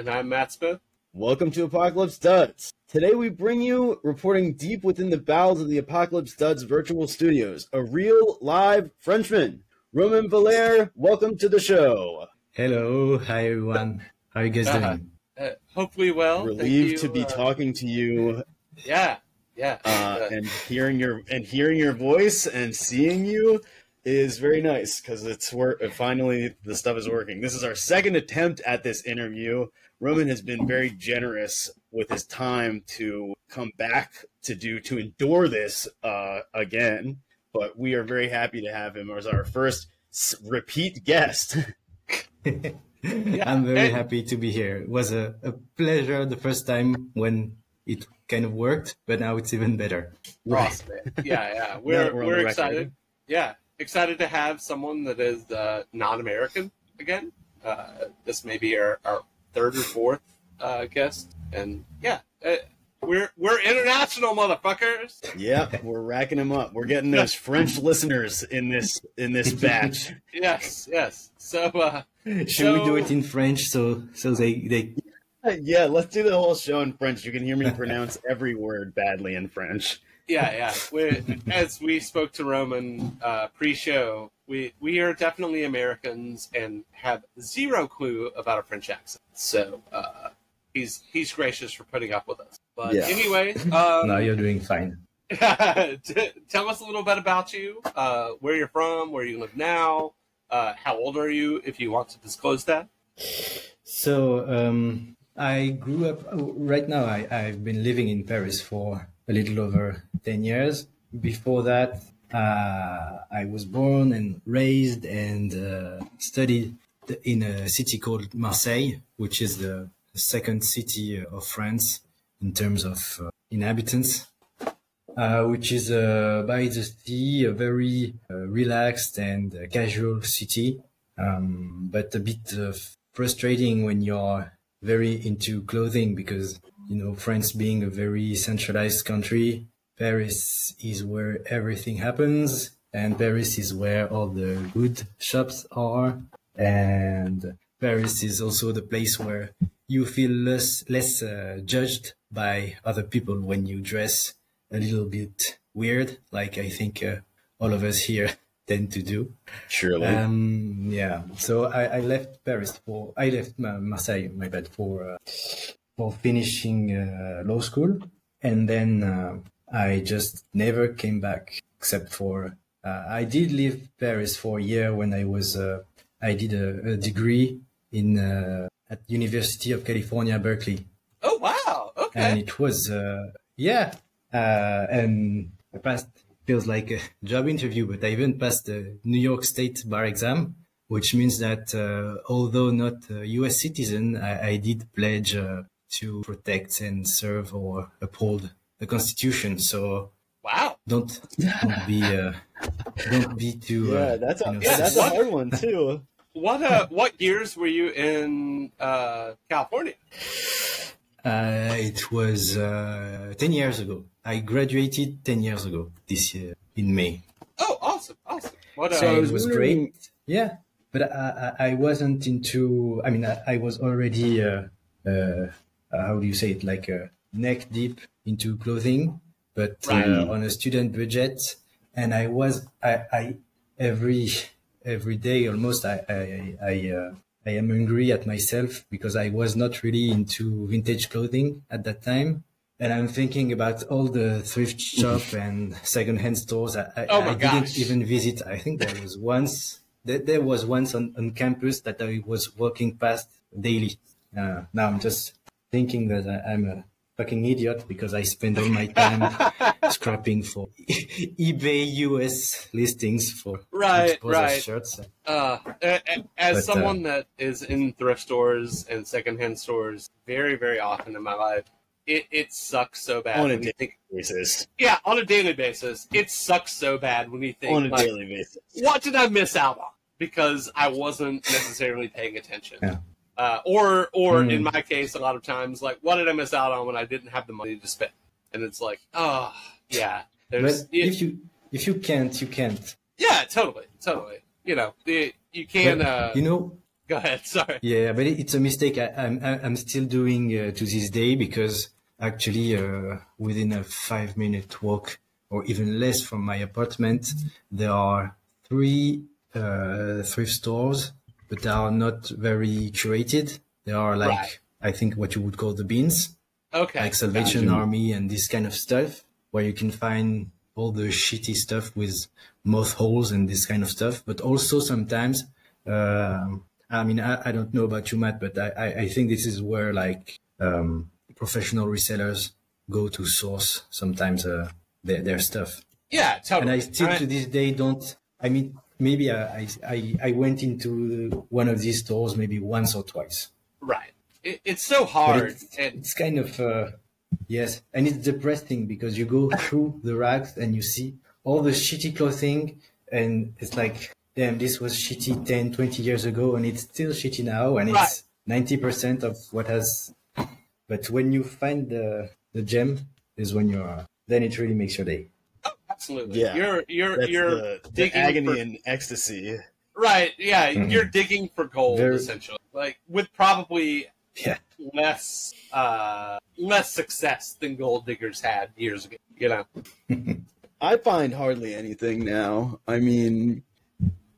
And I'm Matt Smith. Welcome to Apocalypse Duds. Today we bring you reporting deep within the bowels of the Apocalypse Duds virtual studios, a real live Frenchman. Romain Valère, welcome to the show. Hello, hi everyone. How are you guys uh, doing? Uh, hopefully well. Relieved to be uh, talking to you. Yeah, yeah. Uh, and hearing your and hearing your voice and seeing you is very nice because it's work. Finally, the stuff is working. This is our second attempt at this interview. Romain has been very generous with his time to come back to do to endure this uh, again. But we are very happy to have him as our first repeat guest. I'm very happy to be here. It was a, a pleasure the first time when it kind of worked, but now it's even better. Awesome. yeah, yeah. We're, we're, we're excited. Yeah, excited to have someone that is uh, non-American again. Uh, this may be our, our third or fourth uh, guest, and yeah, uh, we're we're international motherfuckers. Yeah, we're racking them up. We're getting those French listeners in this in this batch. yes, yes. So uh, should so, we do it in French so so they they yeah, let's do the whole show in French. You can hear me pronounce every word badly in French. Yeah, yeah. we as we spoke to Romain uh, pre-show, we we are definitely Americans and have zero clue about a French accent. So uh, he's he's gracious for putting up with us. But yeah. anyway, um, no, you're doing fine. tell us a little bit about you, uh, where you're from, where you live now, uh, how old are you, if you want to disclose that. So um, I grew up right now. I, I've been living in Paris for a little over 10 years. Before that, I was born and raised and uh, studied in a city called Marseille, which is the second city of France in terms of uh, inhabitants, uh, which is uh, by the sea, a very uh, relaxed and casual city, um, but a bit frustrating when you're very into clothing because you know France being a very centralized country, Paris is where everything happens, and Paris is where all the good shops are, and Paris is also the place where you feel less less uh, judged by other people when you dress a little bit weird, like I think uh, all of us here tend to do. Surely. Um, yeah. So I, I, left Paris for I left Marseille, my bad, for uh, for finishing uh, law school, and then uh, I just never came back except for uh, I did leave Paris for a year when I was uh, I did a, a degree in uh, at University of California, Berkeley. Oh wow! Okay. And it was yeah, and I passed feels like a job interview, but I even passed the New York State bar exam, which means that uh, although not a U.S. citizen, I, I did pledge uh, to protect and serve or uphold the Constitution. So wow, don't, don't be uh, don't be too. Uh, yeah, that's a you know, yeah, that's a hard one too. What uh, what years were you in uh, California? Uh, it was uh, 10 years ago. I graduated 10 years ago this year in May. Oh, awesome. Awesome. What, uh, so it was great. Yeah. But I, I, wasn't into, I mean, I, I was already, uh, uh, how do you say it? Like uh, neck deep into clothing, but right. on a student budget. And I was, I, I, every, every day almost, I, I, I, I am angry at myself because I was not really into vintage clothing at that time. And I'm thinking about all the thrift shop and secondhand stores. I, oh I didn't even visit. I think there was once, there, there was once on, on campus that I was walking past daily. Uh, now I'm just thinking that I, I'm a fucking idiot because I spend all my time scrapping for eBay US listings for right, right. shirts. Uh, as but, uh, someone uh, that is in thrift stores and secondhand stores very, very often in my life, it, it sucks so bad on a daily think, basis. Yeah, on a daily basis, it sucks so bad when you think on a like, daily basis. What did I miss out on? Because I wasn't necessarily paying attention. Yeah. Uh, or, or mm. in my case, a lot of times, like, what did I miss out on when I didn't have the money to spend? And it's like, oh, yeah. There's, but if you if you can't, you can't. Yeah, totally, totally. you know, the, you can. Uh, you know. Go ahead. Sorry. Yeah, but it's a mistake. I, am I'm, I'm still doing uh, to this day because actually uh, within a five minute walk or even less from my apartment, there are three uh, thrift stores, but they are not very curated. They are like right. I think what you would call the bins, okay, like Salvation gotcha. Army and this kind of stuff, where you can find all the shitty stuff with moth holes and this kind of stuff. But also sometimes, uh, I mean, I, I, don't know about you, Matt, but I, I think this is where like um, professional resellers go to source sometimes uh, their, their stuff. Yeah, totally. And I still right. to this day don't. I mean, maybe I, I I went into one of these stores maybe once or twice. Right. It, it's so hard. It's, and... it's, kind of uh, yes, and it's depressing because you go through the racks and you see all the shitty clothing, and it's like, damn, this was shitty 10, 20 years ago, and it's still shitty now, and right. it's ninety percent of what has. But when you find the the gem, is when you're then it really makes your day. Absolutely. Yeah. You're you're That's you're the, the agony for, and ecstasy. Right. Yeah. Mm-hmm. You're digging for gold Very, essentially. Like with probably yeah. less uh less success than gold diggers had years ago. You know. I find hardly anything now. I mean,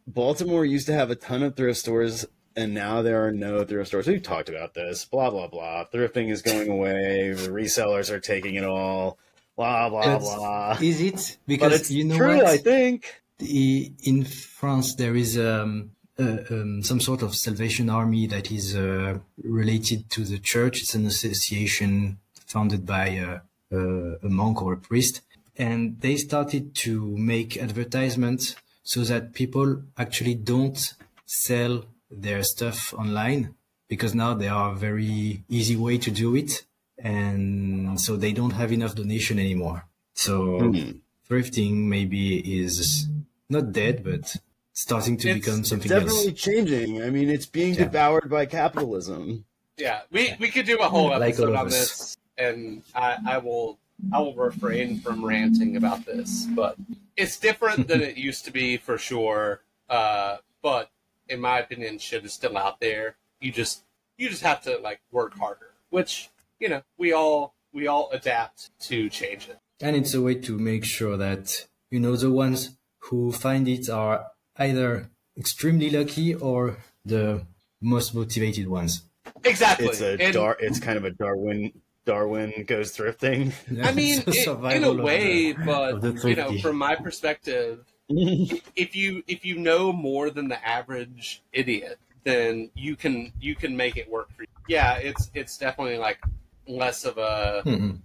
Baltimore used to have a ton of thrift stores and now there are no thrift stores. We've talked about this. Blah blah blah. Thrifting is going away. The resellers are taking it all blah blah blah. Is it? Because you know true, what? I think. In France, there is um, uh, um, some sort of Salvation Army that is uh, related to the church. It's an association founded by uh, uh, a monk or a priest, and they started to make advertisements so that people actually don't sell their stuff online because now there are very easy way to do it and so they don't have enough donation anymore. So mm. thrifting maybe is not dead, but starting to it's, become something it's definitely else. changing. I mean, it's being yeah. devoured by capitalism. Yeah, we, we could do a whole episode like on this, and I, I will I will refrain from ranting about this, but it's different than it used to be for sure. Uh, but in my opinion, shit is still out there. You just you just have to like work harder, which you know, we all we all adapt to change it. And it's a way to make sure that you know the ones who find it are either extremely lucky or the most motivated ones. Exactly. It's a and, dar- it's kind of a Darwin Darwin goes thrifting. I mean, it, in a way, the, but you know, from my perspective, if you if you know more than the average idiot, then you can you can make it work for you. Yeah, it's it's definitely like less of a mm-hmm.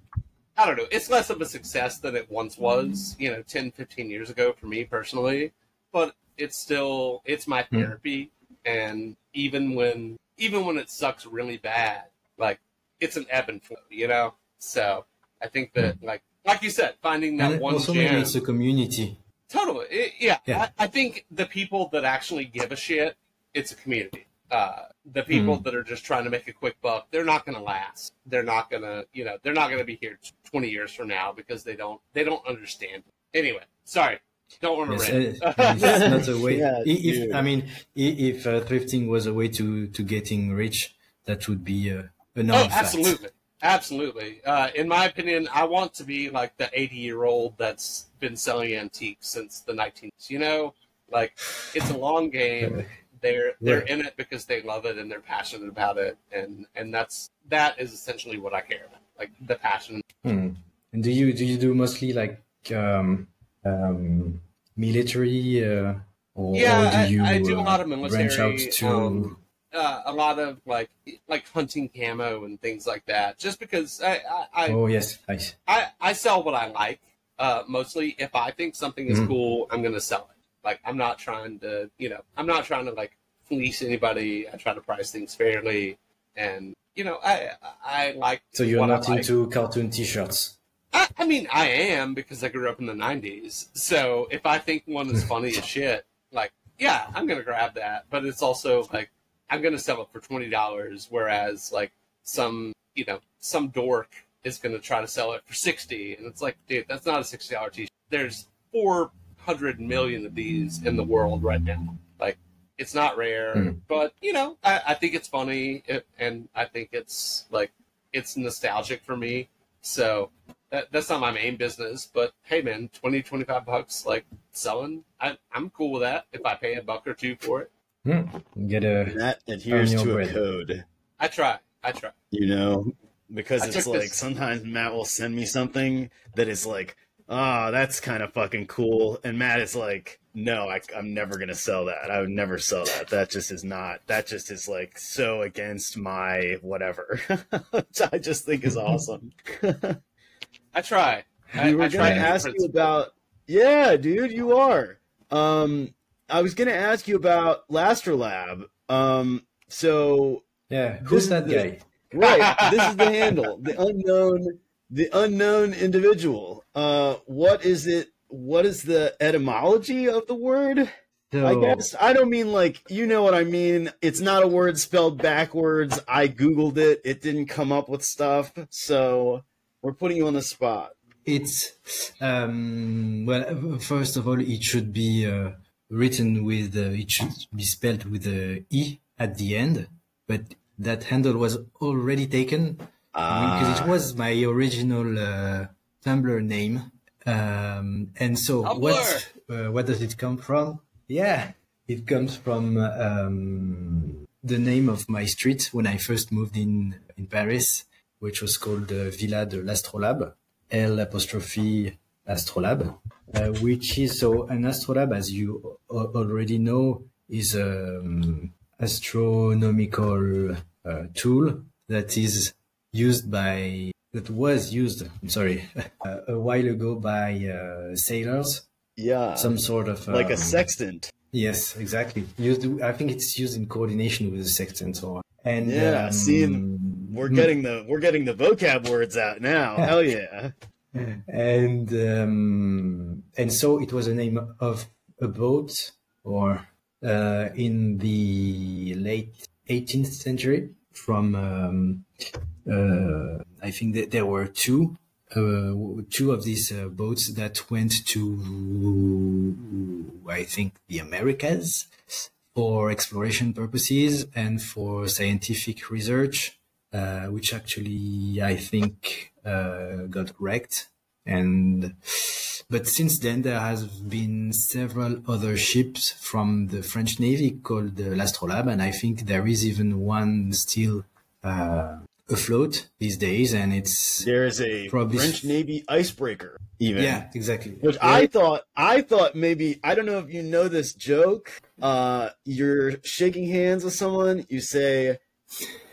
I don't know, it's less of a success than it once was, you know, 10, 15 years ago for me personally, but it's still it's my hmm. therapy mm-hmm. and even when even when it sucks really bad, like it's an ebb and flow, you know? So I think that mm-hmm. like like you said, finding that and one also jam, it's a community. Totally. It, yeah. yeah. I, I think the people that actually give a shit, it's a community uh, the people mm. that are just trying to make a quick buck, they're not going to last. They're not going to, you know, they're not going to be here 20 years from now because they don't, they don't understand. Anyway, sorry. Don't want to yes, uh, not a way. yeah, if, I mean, if uh, thrifting was a way to, to getting rich, that would be uh, a non Oh, absolutely. Absolutely. Uh, in my opinion, I want to be like the 80 year old that's been selling antiques since the 19th. You know, like it's a long game. They're they're in it because they love it and they're passionate about it, and and that's that is essentially what I care about, like the passion. Hmm. And do you do you do mostly like um, um, military, uh, or, yeah, or do you I, I, do a lot of military. Branch out to... Um, uh, a lot of like like hunting camo and things like that. Just because I, I, I oh yes, nice. I I sell what I like. Uh, mostly, if I think something is mm. cool, I'm gonna sell it. Like I'm not trying to, you know, I'm not trying to like fleece anybody. I try to price things fairly, and you know, I I like. So you're not into cartoon T-shirts. I, I, mean, I am because I grew up in the '90s. So if I think one is funny as shit, like yeah, I'm gonna grab that. But it's also like I'm gonna sell it for twenty dollars, whereas like some you know some dork is gonna try to sell it for sixty, and it's like, dude, that's not a sixty dollar T-shirt. There's four hundred million of these in the world right now. Like It's not rare, mm. but you know, I, I think it's funny, it, and I think it's like it's nostalgic for me. So that, that's not my main business, but hey, man, 20, 25 bucks, like selling, I, I'm cool with that if I pay a buck or two for it. Mm. Get a that adheres to bread. a code. I try. I try. You know, because I it's like this... sometimes Matt will send me something that is like, ah, oh, that's kind of fucking cool, and Matt is like, no, I, am never gonna sell that. I would never sell that. That just is not. That just is like so against my whatever. Which I just think is awesome. I try. I, we were gonna ask you about. Yeah, dude, you are. Um, I was gonna ask you about Lastrolab. Um, so yeah, who's that guy? Right, this is the handle. The unknown, the unknown individual. Uh, what is it? What is the etymology of the word? So, I guess I don't mean like you know what I mean. It's not a word spelled backwards. I googled it. It didn't come up with stuff. So we're putting you on the spot. It's um, well. First of all, it should be uh, written with. Uh, it should be spelled with a e at the end, but that handle was already taken. Because it was my original uh, Tumblr name. Um, and so Tumblr. what uh, what does it come from? Yeah, it comes from um, the name of my street when I first moved in in Paris, which was called uh, Villa de l'Astrolabe, L apostrophe Astrolabe, uh, which is so an astrolabe, as you already know, is um, astronomical uh, tool that is used by that was used i'm sorry uh, a while ago by uh, sailors. Yeah. Some sort of like a um, sextant. Yes exactly. Used i think it's used in coordination with the sextant or and yeah um, seeing we're getting the we're getting the vocab words out now. Hell yeah. And um, and so it was a name of a boat or uh, in the late 18th century from um, I think that there were two uh, two of these uh, boats that went to I think the Americas for exploration purposes and for scientific research, uh, which actually I think uh, got wrecked. And but since then, there has been several other ships from the French Navy called the L'Astrolabe, and I think there is even one still uh, afloat these days, and it's there is a probably... French Navy icebreaker. Even yeah, exactly. Which yeah. I thought, I thought maybe I don't know if you know this joke. Uh, you're shaking hands with someone, you say,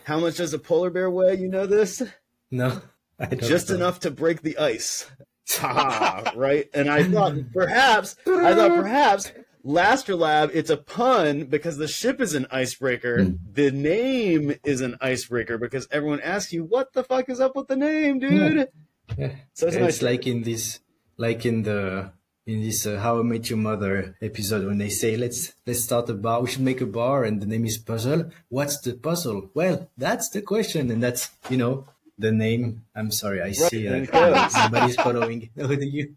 "How much does a polar bear weigh?" You know this? No, just know. enough to break the ice. Ta, right? And I thought perhaps, I thought perhaps Lastrolab, it's a pun because the ship is an icebreaker. Mm. The name is an icebreaker because everyone asks you, what the fuck is up with the name, dude? Yeah. So it's, it's like in this, like in the, in this uh, How I Met Your Mother episode when they say, let's, let's start a bar. We should make a bar and the name is puzzle. What's the puzzle? Well, that's the question. And that's, you know, the name. I'm sorry, I see uh, somebody's following. No, you?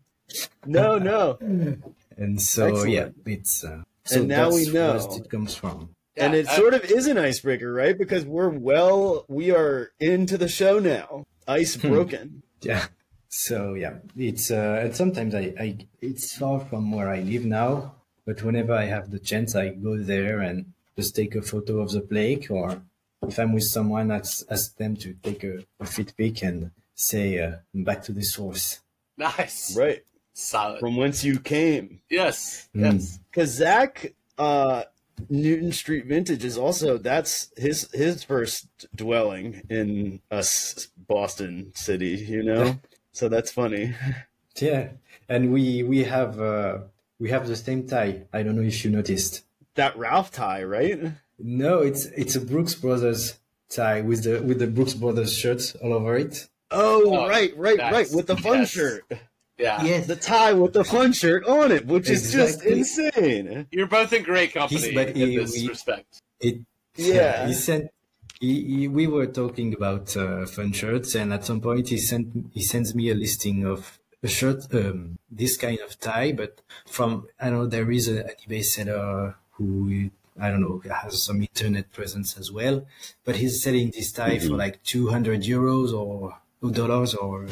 No, no. and so Excellent. yeah, it's uh, so and now we know where it comes from. And it sort of is an icebreaker, right? Because we're well, we are into the show now. Ice hmm. broken. yeah. So yeah, it's uh, and sometimes I, I it's far from where I live now, but whenever I have the chance, I go there and just take a photo of the lake or if I'm with someone, I ask them to take a, a fit pic and say, uh, back to the source. Nice. Right. Solid. From whence you came. Yes. Mm. Yes. Because Zach, uh, Newton Street Vintage is also that's his his first dwelling in us Boston city, you know. so that's funny. Yeah, and we we have uh, we have the same tie. I don't know if you noticed that Ralph tie, right? No, it's it's a Brooks Brothers tie with the with the Brooks Brothers shirt all over it. Oh, oh right, right, right, with the fun yes. shirt. Yeah. Yes. The tie with the fun shirt on it, which exactly. is just insane. You're both in great company in he, this we, respect. It, yeah. He sent. He, he, we were talking about uh, fun shirts, and at some point he sent he sends me a listing of a shirt, um, this kind of tie, but from I know there is a, an eBay seller who I don't know, has some internet presence as well. But he's selling this tie mm-hmm. for like 200 euros or dollars or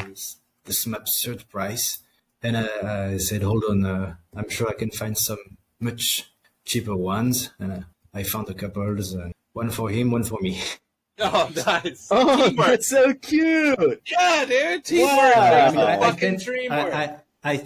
some absurd price. And I, I said, hold on, uh, I'm sure I can find some much cheaper ones. And uh, I found a couple, uh, one for him, one for me. Oh, nice. Oh, Teamwork. that's so cute. Yeah, dude. Teamwork. Wow. I, I, fucking dreamwork. I, I,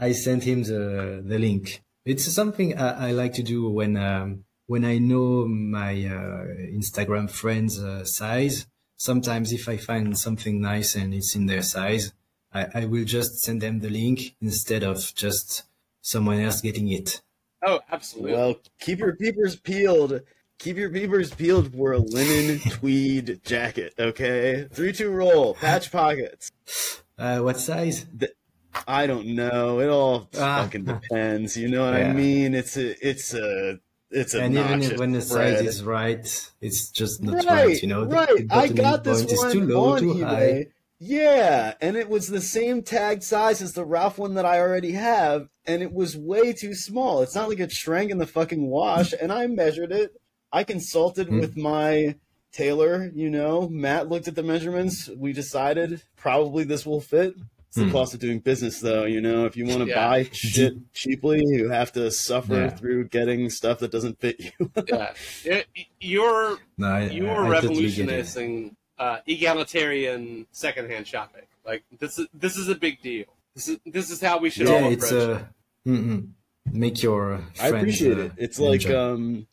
I, sent him the, the link. It's something I, I like to do when, um, when I know my uh, Instagram friends' uh, size. Sometimes if I find something nice and it's in their size, I, I will just send them the link instead of just someone else getting it. Oh, absolutely. Well, keep your peepers peeled. Keep your peepers peeled for a linen tweed jacket, okay? Three two roll, patch pockets. Uh, what size? The, I don't know. It all ah. fucking depends. You know what yeah. I mean? It's a, it's a, it's a. And even when the size is right, it's just not right. right you know, right? I got this one too low, on too eBay. High. Yeah, and it was the same tag size as the Ralph one that I already have, and it was way too small. It's not like it shrank in the fucking wash, and I measured it. I consulted mm. with my tailor, you know. Matt looked at the measurements. We decided probably this will fit. It's the mm. cost of doing business, though. You know, if you want to yeah. buy shit cheaply, you have to suffer yeah. through getting stuff that doesn't fit you. yeah, you're no, I, you're revolutionizing uh, egalitarian secondhand shopping. Like this is this is a big deal. This is this is how we should yeah, all approach uh, it. make your. I appreciate it. It's like um.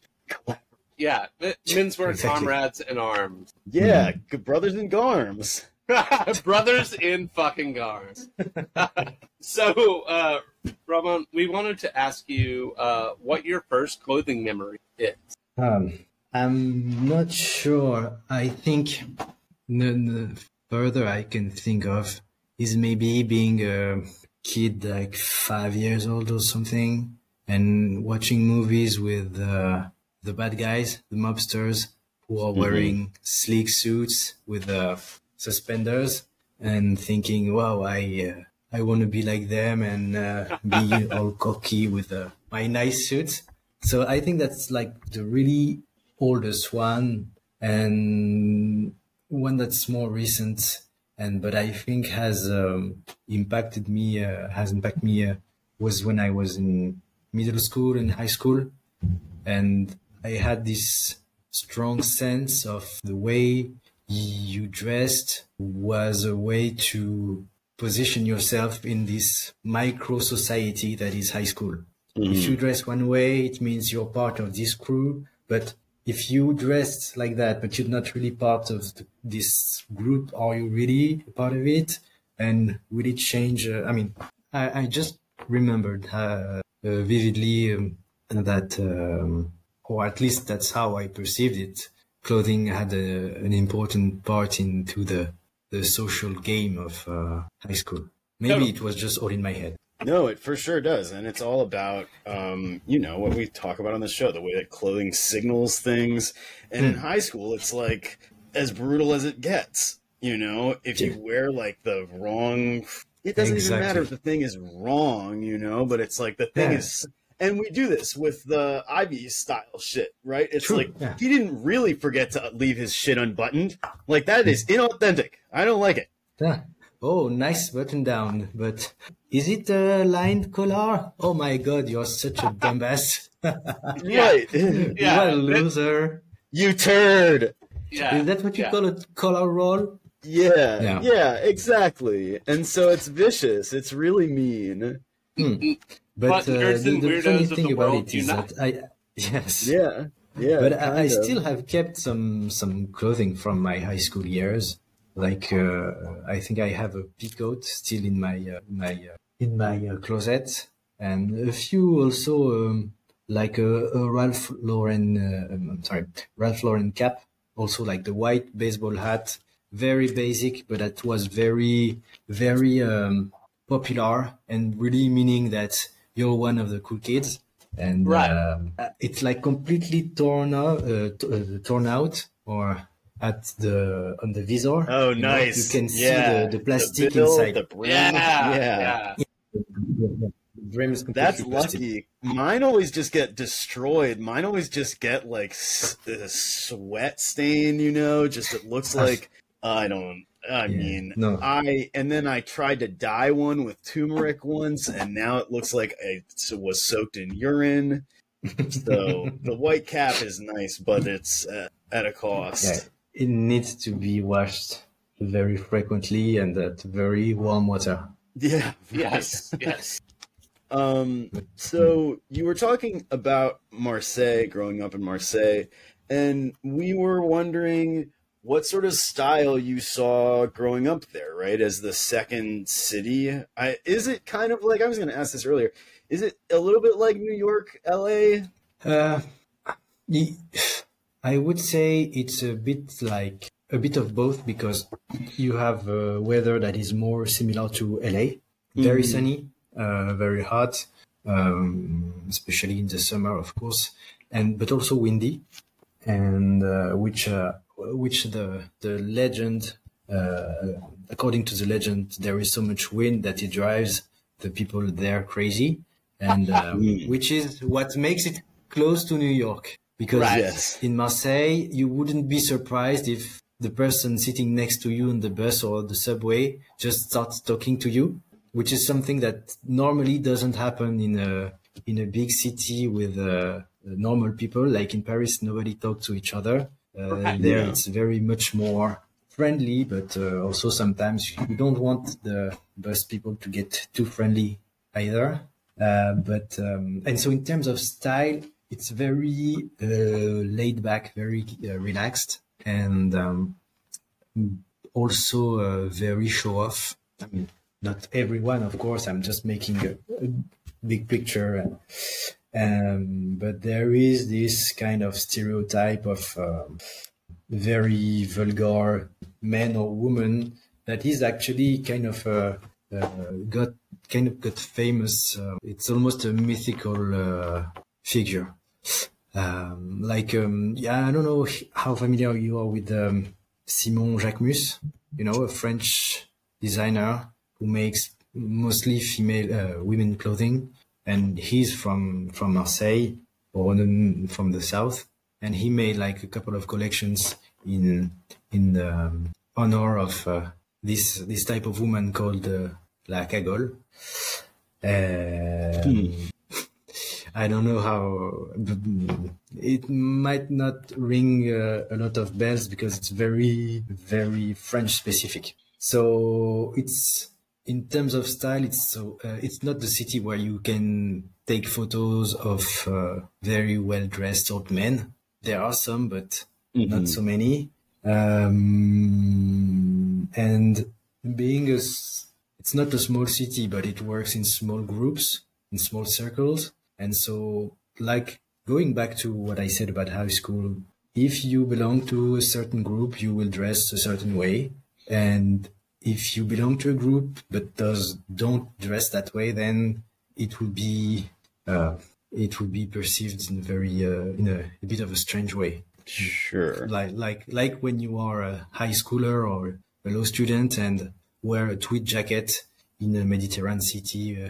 Yeah, men's were exactly. comrades in arms. Yeah, mm-hmm. brothers in arms. brothers in fucking arms. so, uh, Ramon, we wanted to ask you uh, what your first clothing memory is. Um, I'm not sure. I think the, the further I can think of is maybe being a kid like five years old or something and watching movies with uh, the bad guys, the mobsters who are mm-hmm. wearing sleek suits with uh, suspenders and thinking, wow, I, uh, I want to be like them and uh, be all cocky with uh, my nice suits. So I think that's like the really oldest one and one that's more recent and but I think has um, impacted me uh, has impacted me uh, was when I was in middle school and high school and I had this strong sense of the way you dressed was a way to position yourself in this micro society that is high school. Mm-hmm. If you dress one way, it means you're part of this crew. But if you dressed like that, but you're not really part of the, this group, are you really part of it? And will it change? Uh, I mean, I, I, just remembered uh, uh, vividly um, that, um, or at least that's how I perceived it. Clothing had a, an important part into the the social game of uh, high school. Maybe it was just all in my head. No, it for sure does, and it's all about um, you know what we talk about on the show, the way that clothing signals things. And in hmm. high school, it's like as brutal as it gets. You know, if you wear like the wrong, it doesn't exactly. even matter if the thing is wrong. You know, but it's like the thing yeah. is and we do this with the Ivy style shit, right? It's True. like yeah. he didn't really forget to leave his shit unbuttoned. Like that is inauthentic. I don't like it. Yeah. Oh, nice button down, but is it a lined collar? Oh my god, you're such a dumbass. right. yeah. You're a loser. You turd. Yeah. Is that what you yeah. call a collar roll? Yeah, yeah, yeah, exactly. And so it's vicious. It's really mean. Mm. But, but uh, the, the funny thing the about it is that I yes yeah yeah. But I, I, still have kept some some clothing from my high school years like uh, I think I have a peacoat still in my uh, my uh, in my uh, closet, and a few also um, like a, a, Ralph Lauren. Uh, um, I'm sorry, Ralph Lauren cap. Also like the white baseball hat, very basic, but that was very very um, popular and really meaning that you're one of the cool kids. And right. Um, it's like completely torn out, uh, t- torn out, or at the on the visor. Oh, you nice! Know, you can see yeah. the, the plastic the bill, inside. The brim. Yeah, yeah. yeah. dreams. That's lucky. Mine always just get destroyed. Mine always just get like s- a sweat stain. You know, just it looks like I don't. I yeah, mean, no. I and then I tried to dye one with turmeric once, and now it looks like it was soaked in urine. So the white cap is nice, but it's uh, at a cost. Yeah, it needs to be washed very frequently and at very warm water. Yeah. Yes. yes. Um, so you were talking about Marseille, growing up in Marseille, and we were wondering what sort of style you saw growing up there, right? As the second city, I, is it kind of like I was going to ask this earlier? Is it a little bit like New York, LA? Uh, I would say it's a bit like a bit of both because you have a weather that is more similar to LA, very mm-hmm. sunny, uh, very hot, um, especially in the summer, of course, and but also windy, and uh, which uh, which the the legend, uh, according to the legend, there is so much wind that it drives the people there crazy, and uh, mm. which is what makes it close to New York. Because right. in Marseille, you wouldn't be surprised if the person sitting next to you in the bus or the subway just starts talking to you, which is something that normally doesn't happen in a in a big city with uh, normal people. Like in Paris, nobody talks to each other. Uh, right, there, yeah. it's very much more friendly, but uh, also sometimes you don't want the bus people to get too friendly either. Uh, but um, and so in terms of style, it's very uh, laid back, very uh, relaxed and um, also uh, very show off. I mean, not everyone, of course. I'm just making a, a big picture, um, but there is this kind of stereotype of um, very vulgar man or woman that is actually kind of uh, uh, got kind of got famous. Uh, it's almost a mythical figure. Um, like, um, yeah, I don't know how familiar you are with um, Simon Jacquemus, you know, a French designer who makes mostly female uh, women clothing, and he's from from Marseille or from the south, and he made like a couple of collections in in um, honor of uh, this this type of woman called uh, La Cagole. Hmm. I don't know how it might not ring uh, a lot of bells because it's very, very French specific. So it's in terms of style, it's so uh, it's not the city where you can take photos of uh, very well dressed old men. There are some, but mm-hmm. not so many. Um, and being a, it's not a small city, but it works in small groups, in small circles. And so, like going back to what I said about high school, if you belong to a certain group, you will dress a certain way. And if you belong to a group but does don't dress that way, then it will be uh, it will be perceived in a very uh, in a, a, bit of a strange way. Sure. Like like like when you are a high schooler or a law student and wear a tweed jacket in a Mediterranean city. Uh,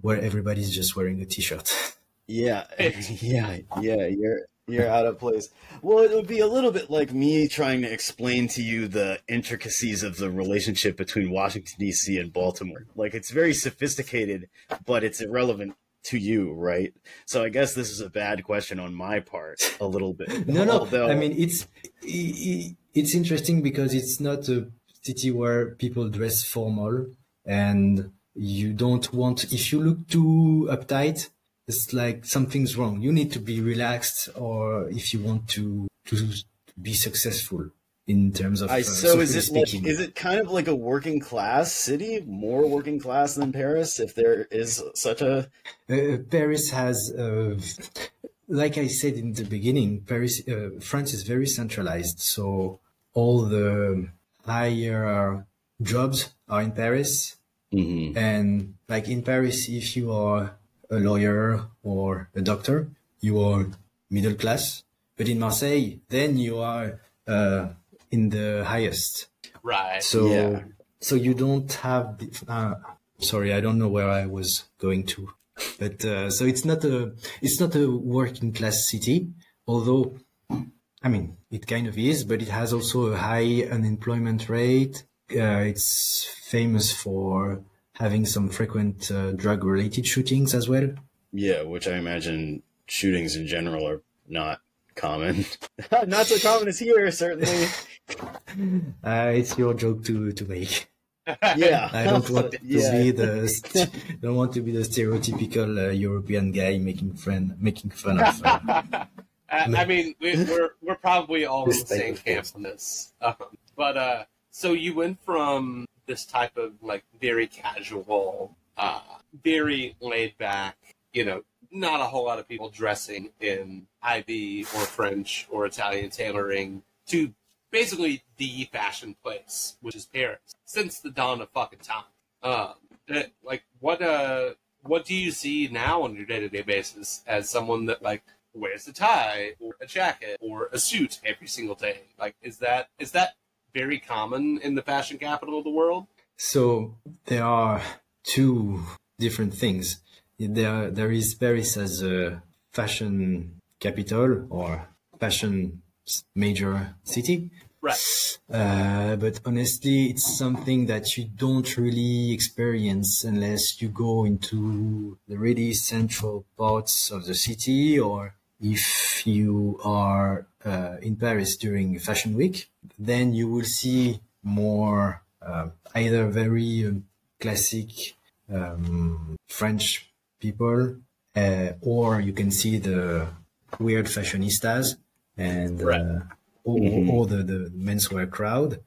where everybody's just wearing a t-shirt. Yeah, yeah, yeah. You're you're out of place. Well, it would be a little bit like me trying to explain to you the intricacies of the relationship between Washington D.C. and Baltimore. Like it's very sophisticated, but it's irrelevant to you, right? So I guess this is a bad question on my part, a little bit. no, no. Although... I mean, it's it's interesting because it's not a city where people dress formal and you don't want if you look too uptight it's like something's wrong. You need to be relaxed or if you want to to be successful in terms of I, uh, so is it like, is it kind of like a working class city? More working class than paris if there is such a uh, paris has uh, like i said in the beginning paris uh, france is very centralized. So all the higher jobs are in paris Mm-hmm. And like in Paris, if you are a lawyer or a doctor, you are middle class. But in Marseille, then you are uh, in the highest. Right. So, yeah. so you don't have. The, uh, sorry, I don't know where I was going to. but uh, so it's not a it's not a working class city, although I mean it kind of is, but it has also a high unemployment rate. Uh, it's famous for having some frequent uh, drug related shootings as well. Yeah, which I imagine shootings in general are not common. not so common as here, certainly. Uh, it's your joke to to make. Yeah, I don't want to yeah. be the don't want to be the stereotypical uh, European guy making friend making fun of. Uh, I mean, we, are we're, we're probably all in the same camp on this. Um, but uh, so you went from this type of like very casual, uh, very laid back, you know, not a whole lot of people dressing in Ivy or French or Italian tailoring to basically the fashion place, which is Paris, since the dawn of fucking time. Eh, like, what uh, what do you see now on your day to day basis as someone that like wears a tie or a jacket or a suit every single day? Like, is that is that very common in the fashion capital of the world? So there are two different things. There, there is Paris as a fashion capital or fashion major city. Right. Uh, but honestly, it's something that you don't really experience unless you go into the really central parts of the city or if you are uh, in Paris during Fashion Week, then you will see more uh, either very um, classic um, French people, uh, or you can see the weird fashionistas and right. Uh, or, mm-hmm. or, the, the menswear crowd.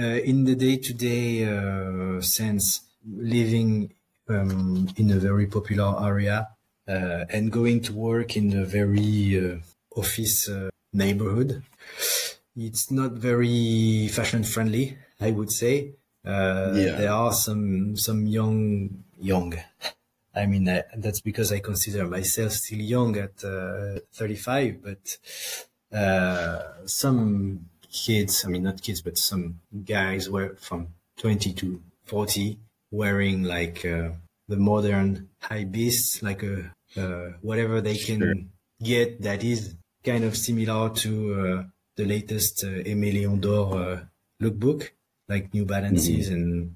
Uh, in the day-to-day uh, sense, living um, in a very popular area and going to work in a very office neighborhood, it's not very fashion friendly, I would say. Uh, yeah. There are some some young young. I mean, uh, that's because I consider myself still young at uh, 35, but uh, some kids, I mean, not kids, but some guys were from 20 to 40 wearing like uh, the modern hypebeasts, like a, uh, whatever they can sure. get that is kind of similar to the latest uh, Aimé d'Or uh, lookbook, like New Balances mm-hmm. and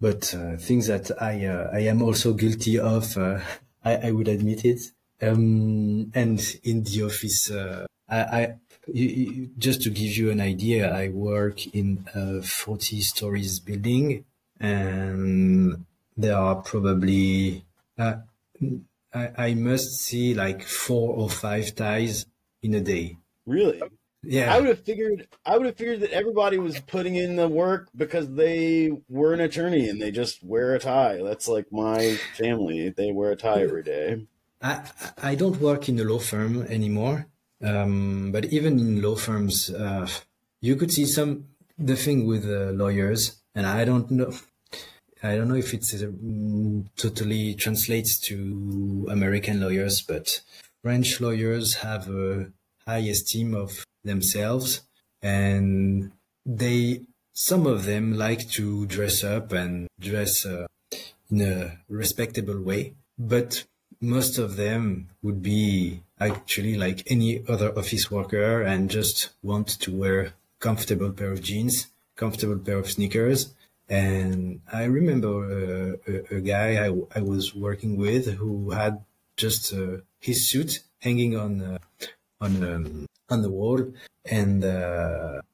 but uh, things that I uh, I am also guilty of. Uh, I, I would admit it. Um, and in the office, uh, I, I you, you, just to give you an idea, I work in a 40 stories building, and there are probably I, I must see like four or five ties in a day. Really? Yeah. I would have figured I would have figured that everybody was putting in the work because they were an attorney and they just wear a tie. That's like my family. They wear a tie every day. I I don't work in a law firm anymore. Um, but even in law firms, uh, you could see some the thing with uh, lawyers, and I don't know. I don't know if it's uh, totally translates to American lawyers, but French lawyers have a high esteem of themselves and they some of them like to dress up and dress uh, in a respectable way but most of them would be actually like any other office worker and just want to wear comfortable pair of jeans comfortable pair of sneakers and i remember uh, a, a, guy I, I was working with who had just uh, his suit hanging on uh, on um, on the wall, and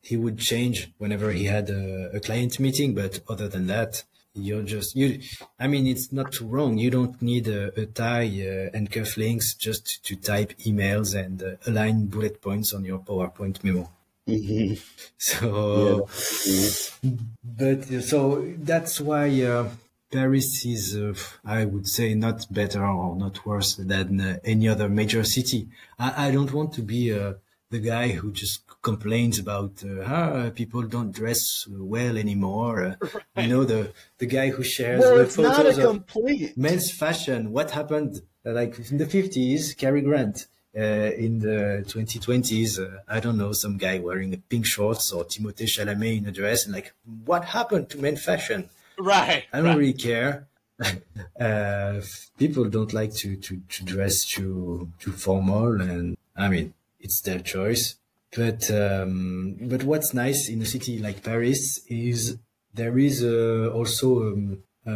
he would change whenever he had a, a, client meeting. But other than that, you're just you. I mean, it's not too wrong. You don't need a, a tie uh, and cufflinks just to type emails and uh, align bullet points on your PowerPoint memo. Mm-hmm. So, yeah. but so that's why uh, Paris is, uh, I would say, not better or not worse than uh, any other major city. I, I don't want to be uh, the guy who just complains about uh, ah, people don't dress well anymore. Right. Uh, you know, the the guy who shares well, the it's photos not a complete. of men's fashion. What happened? Uh, like in the fifties, Cary Grant. In the 2020s, I don't know, some guy wearing a pink shorts or Timothée Chalamet in a dress, and like, what happened to men fashion? Right. I don't right. really care. uh, people don't like to, to, to dress too too formal, and I mean it's their choice. But um, but what's nice in a city like Paris is there is uh, also um, a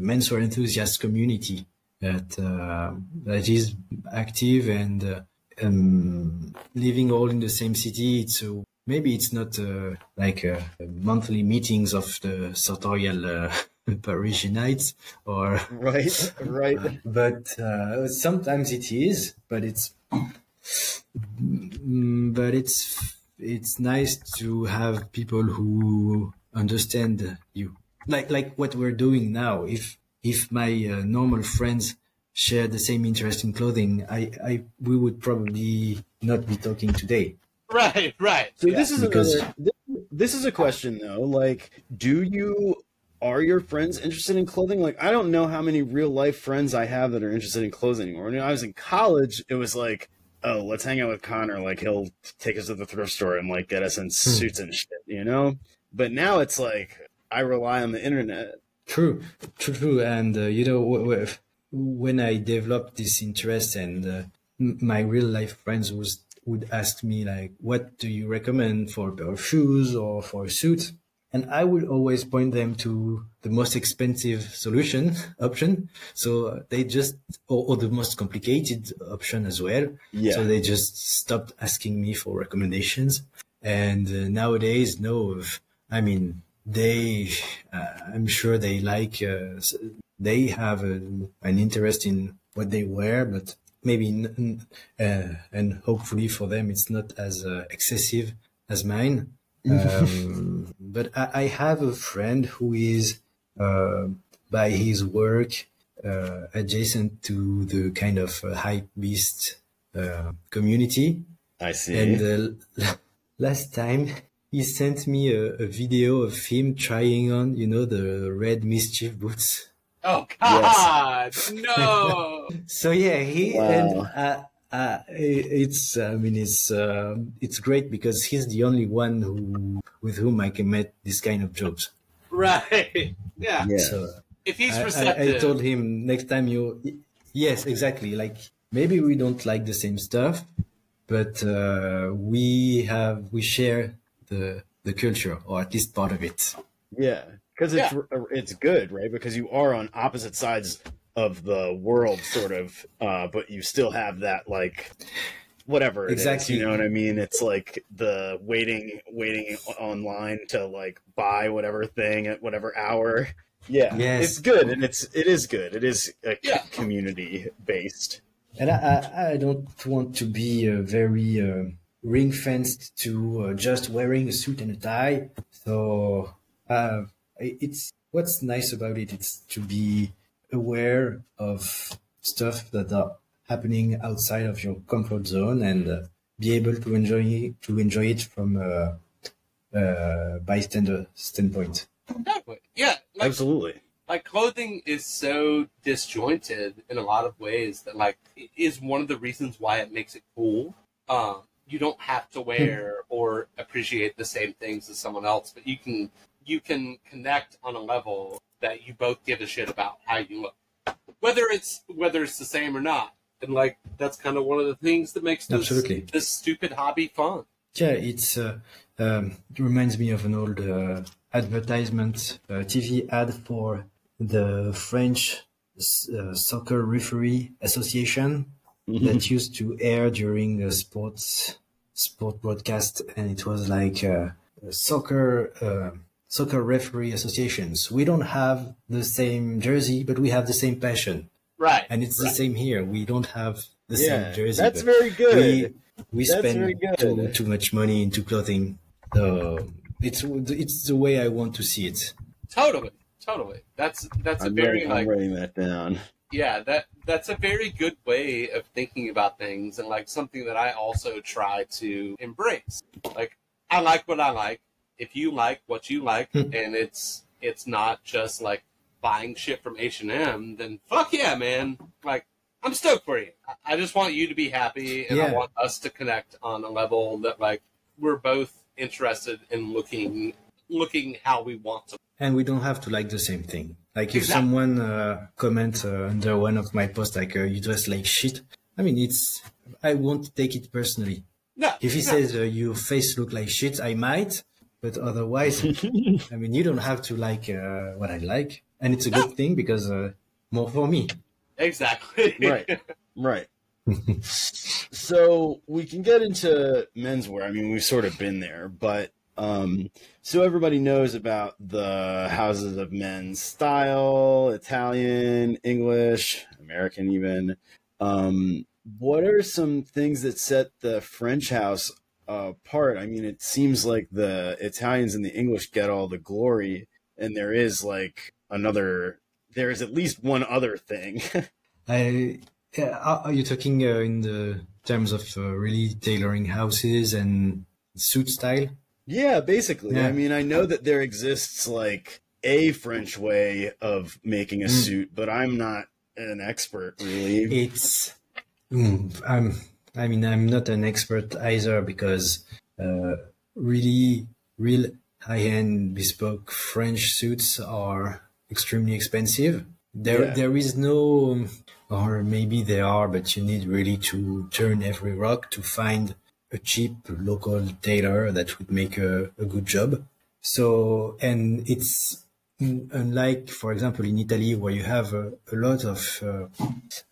menswear enthusiast community that uh, that is active and uh, um, living all in the same city. So maybe it's not uh, like uh, monthly meetings of the sartorial uh, Parisianites or right, right. but uh, sometimes it is, but it's mm, but it's it's nice to have people who understand you like like what we're doing now if if my uh, normal friends share the same interest in clothing i i we would probably not be talking today right right so yeah. this is because another, this, this is a question though like do you are your friends interested in clothing? Like, I don't know how many real life friends I have that are interested in clothes anymore. When I was in college, it was like, oh, let's hang out with Connor. Like, he'll take us to the thrift store and like get us in hmm. suits and shit, you know? But now it's like, I rely on the internet. True, true, true. And, uh, you know, when I developed this interest and uh, my real life friends was would ask me like, what do you recommend for a pair of shoes or for a suit? And I would always point them to the most expensive solution option. So they just, or, or the most complicated option as well. Yeah. So they just stopped asking me for recommendations. And uh, nowadays, no, I mean, they, uh, I'm sure they like, uh, they have a, an interest in what they wear, but maybe, uh, and hopefully for them, it's not as uh, excessive as mine um, but I, I, have a friend who is, uh, by his work, uh, adjacent to the kind of uh, hype beast uh, community. I see. And uh, last time he sent me a, a, video of him trying on, you know, the red MSCHF boots. Oh God, yes. no! so yeah, he wow. and uh, uh, it's I mean it's uh, it's great because he's the only one who with whom I can make this kind of jokes. Right. Yeah. yeah. So if he's receptive, I, I, told him next time you. Yes, exactly. Like maybe we don't like the same stuff, but uh, we have we share the the culture or at least part of it. Yeah, because it's yeah. it's good, right? Because you are on opposite sides of the world, sort of, uh, but you still have that like whatever exactly. Is, you know what I mean? It's like the waiting, waiting online to like buy whatever thing at whatever hour. Yeah, yes. it's good, and it's it is good. It is yeah. community based. And I, I don't want to be uh, very uh, ring fenced to uh, just wearing a suit and a tie. So uh, it's what's nice about it. It's to be aware of stuff that are happening outside of your comfort zone and uh, be able to enjoy to enjoy it from a, a bystander standpoint. Exactly. Yeah. Like, Absolutely. Like clothing is so disjointed in a lot of ways that like it is one of the reasons why it makes it cool. Um, you don't have to wear or appreciate the same things as someone else, but you can you can connect on a level that you both give a shit about how you look, whether it's whether it's the same or not. And like that's kind of one of the things that makes this Absolutely. this stupid hobby fun. Yeah, it's uh, um, it reminds me of an old uh, advertisement uh, TV ad for the French uh, Soccer Referee Association mm-hmm. that used to air during the sports sport broadcast, and it was like uh, soccer uh, soccer referee associations. We don't have the same jersey, but we have the same passion. Right. And it's right. the same here. We don't have the yeah, same jersey. That's very good. We, we spend too, too much money into clothing. So it's it's the way I want to see it. Totally, totally. That's that's I'm a very I'm writing that down. Yeah, that that's a very good way of thinking about things, and like something that I also try to embrace. Like I like what I like if you like what you like hmm. and it's it's not just like buying shit from H and M, then fuck yeah, man! Like I'm stoked for you. I just want you to be happy, and yeah. I want us to connect on a level that like we're both interested in looking looking how we want to. And we don't have to like the same thing. Like if exactly. someone uh, comments uh, under one of my posts like uh, you dress like shit, I mean it's I won't take it personally. No, if he no. says uh, your face look like shit, I might, but otherwise, I mean you don't have to like uh, what I like, and it's a no. good thing because uh, more for me. Exactly. right. Right. so we can get into menswear. I mean, we've sort of been there, but um, so everybody knows about the houses of men's style, Italian, English, American, even. Um, what are some things that set the French house apart? I mean, it seems like the Italians and the English get all the glory, and there is like another. There is at least one other thing. I are you talking uh, in the terms of uh, really tailoring houses and suit style? Yeah, basically. Yeah. I mean, I know that there exists like a French way of making a mm. suit, but I'm not an expert really. It's mm, I'm I mean I'm not an expert either because uh, really real high-end bespoke French suits are extremely expensive. There yeah. there is no or maybe there are, but you need really to turn every rock to find a cheap local tailor that would make a, a good job. So, and it's unlike, for example, in Italy, where you have a, a lot of uh,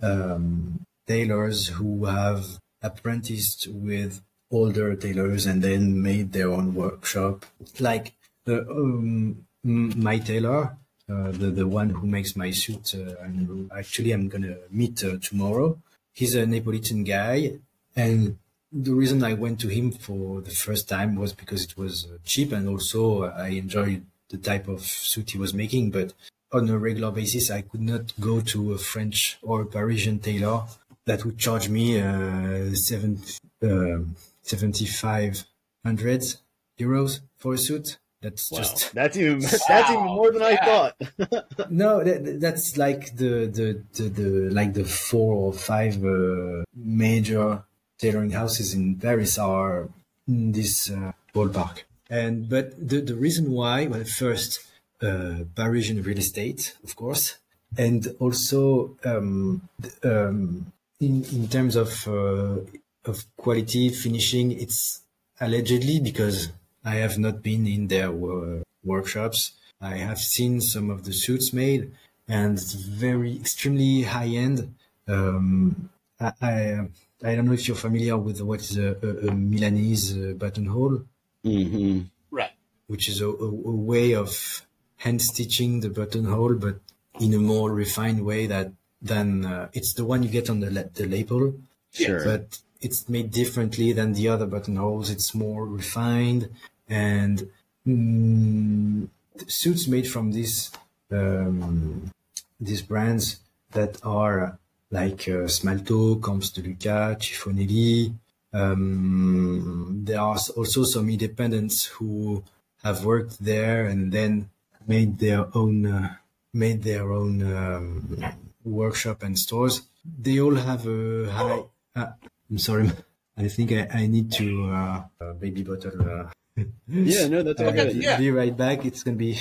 um, tailors who have apprenticed with older tailors and then made their own workshop. Like the, um, my tailor, uh, the the one who makes my suit, uh, and actually I'm gonna meet uh, tomorrow. He's a Neapolitan guy, and the reason I went to him for the first time was because it was uh, cheap, and also I enjoyed the type of suit he was making. But on a regular basis, I could not go to a French or a Parisian tailor that would charge me uh, seven, uh, 7,500 euros for a suit. That's wow. just that's even that's wow. even more than yeah. I thought. no, that, that's like the, the, the the like the four or five uh, major tailoring houses in Paris are in this uh, ballpark. And but the the reason why, well, first uh, Parisian real estate, of course, and also um, um, in in terms of uh, of quality finishing, it's allegedly because I have not been in their uh, workshops. I have seen some of the suits made, and it's very extremely high end. Um, I, I, I don't know if you're familiar with what is a, a, a Milanese uh, buttonhole, mm-hmm. right? Which is a, a, way of hand stitching the buttonhole, but in a more refined way that than uh, it's the one you get on the the label. Sure. But it's made differently than the other buttonholes. It's more refined and mm, suits made from these um, these brands that are like uh, Smalto, Camps de Lucas, Cifonelli. Um, there are also some independents who have worked there and then made their own uh, made their own um, workshop and stores. They all have a high. Uh, I'm sorry. I think I, I need to uh, baby bottle. Uh, yeah, no, that's okay. Yeah. Be right back. It's gonna be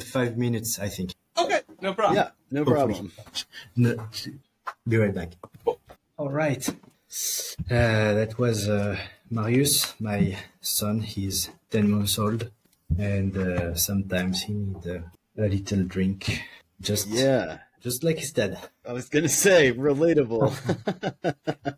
five minutes, I think. Okay, no problem. Yeah, no problem. No, be right back. All right. Uh, that was uh, Marius, my son. He's 10 months old, and uh, sometimes he needs a, a little drink. Just yeah, just like his dad. I was gonna say relatable.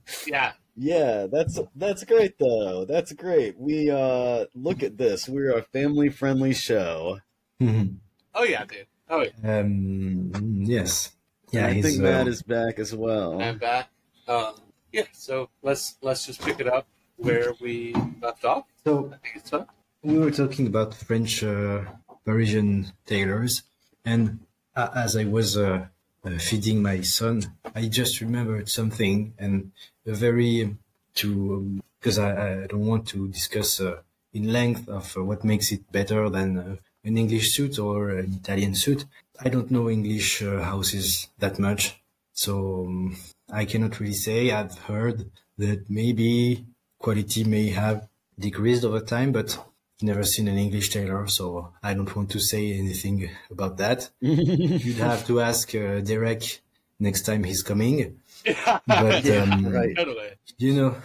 yeah. Yeah, that's that's great though. That's great. We uh look at this. We're a family friendly show. Mm-hmm. Oh yeah, dude. Oh yeah. Um yes. Yeah, I think Matt uh, is back as well. I'm back. Um yeah, so let's let's just pick it up where we left off. So I think it's fun. We were talking about French uh, Parisian tailors and uh, as I was uh, uh, feeding my son, I just remembered something and a very to because I, I, don't want to discuss uh, in length of uh, what makes it better than uh, an English suit or an Italian suit. I don't know English uh, houses that much, so um, I cannot really say. I've heard that maybe quality may have decreased over time, but never seen an English tailor, so I don't want to say anything about that. You'd have to ask uh, Derek next time he's coming. But um, right. you know,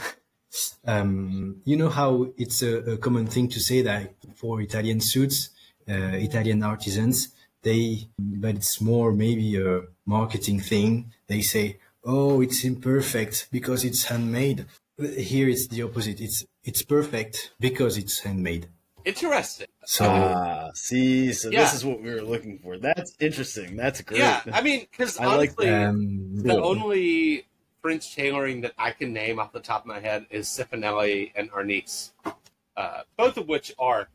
um, you know how it's a, a, common thing to say that for Italian suits, uh, Italian artisans, they, but it's more maybe a marketing thing. They say, "Oh, it's imperfect because it's handmade." Here it's the opposite. It's it's perfect because it's handmade. Interesting. So, uh, see, so yeah. this is what we were looking for. That's interesting. That's great. Yeah, I mean, because honestly, like, um, the cool. only French tailoring that I can name off the top of my head is Cifonelli and Arnys, uh, both of which are,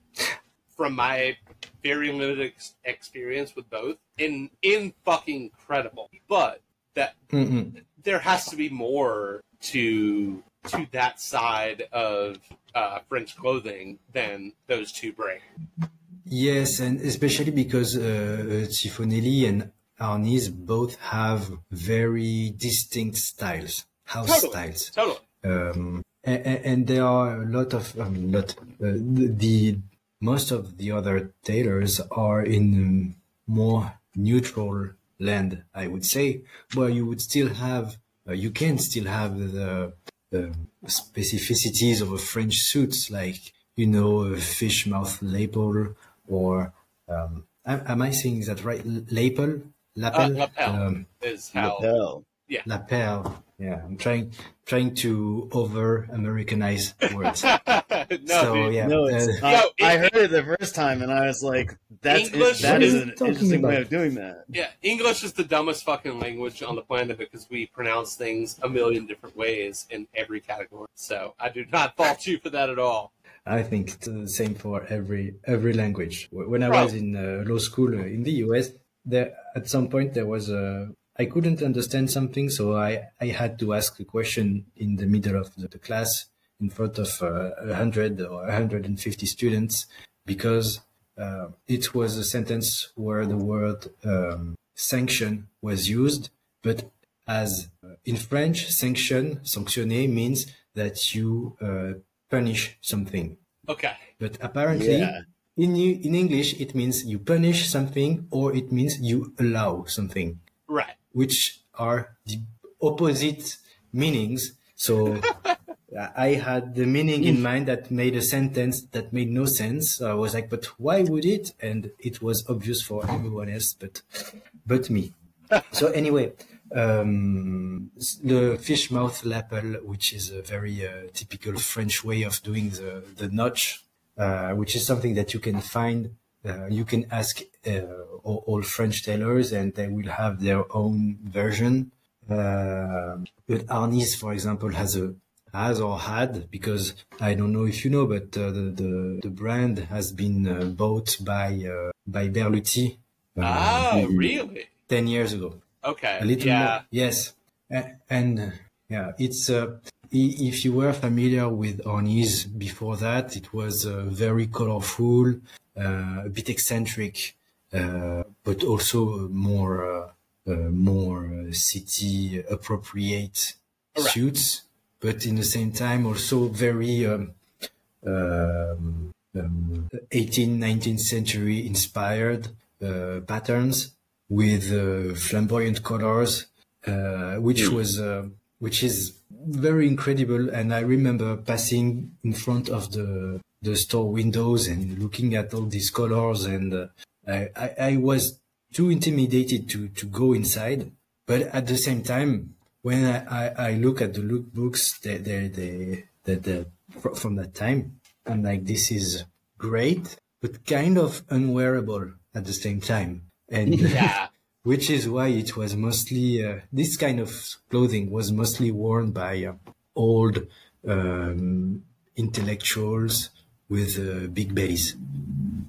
from my very limited ex- experience with both, in in fucking incredible. But that mm there has to be more to to that side of uh, French clothing than those two bring. Yes, and especially because uh, Cifonelli and Arnys both have very distinct styles, house totally. styles. Totally. Um, and, and, there are a lot of, mean, lot, uh, the, the, most of the other tailors are in more neutral land, I would say, where you would still have, uh, you can still have the the specificities of a French suit, like you know, a fish mouth lapel or um, am, I saying that right? Lapel, lapel, uh, lapel um, is how. Lapel. Yeah. Lapel. Yeah, I'm trying trying to over Americanize words. no, so, dude. yeah. No, uh, uh, I heard it the first time and I was like, "That's English, that is an interesting about? way of doing that." Yeah, English is the dumbest fucking language on the planet because we pronounce things a million different ways in every category. So I do not fault you for that at all. I think it's the same for every every language. When I was in uh, law school uh, in the US, there at some point there was a I couldn't understand something, so I, I had to ask a question in the middle of the, the class in front of uh, 100 or 150 students because uh, it was a sentence where the word um, sanction was used, but as uh, in French, sanction, sanctionner means that you uh, punish something. Okay. But apparently, yeah. in in English, it means you punish something or it means you allow something. Right which are the opposite meanings. So I had the meaning in mind that made a sentence that made no sense. I was like, but why would it? And it was obvious for everyone else, but, but me. so anyway, um, the fish mouth lapel, which is a very uh, typical French way of doing the, the notch, uh, which is something that you can find uh, you can ask uh, all, all, French tailors and they will have their own version. Uh, but Arnys, for example, has a has or had because I don't know if you know, but uh, the, the, the brand has been uh, bought by uh, by Berluti. oh, really? Ten years ago. Okay. A little yeah. More, yes, and yeah, it's if you were familiar with Arnys before that, it was very colorful, a bit eccentric, uh, but also more uh, more city appropriate right. suits, but in the same time also very um, um, um, 18th, 19th century inspired uh, patterns with uh, flamboyant colors, uh, which mm. was which is very incredible. And I remember passing in front of the the store windows and looking at all these colors and uh, I, I, was too intimidated to, to go inside. But at the same time, when I, I, I look at the lookbooks they, they, they, they, from that time, I'm like, this is great, but kind of unwearable at the same time. And yeah. which is why it was mostly, uh, this kind of clothing was mostly worn by uh, old um, intellectuals with uh, big bass.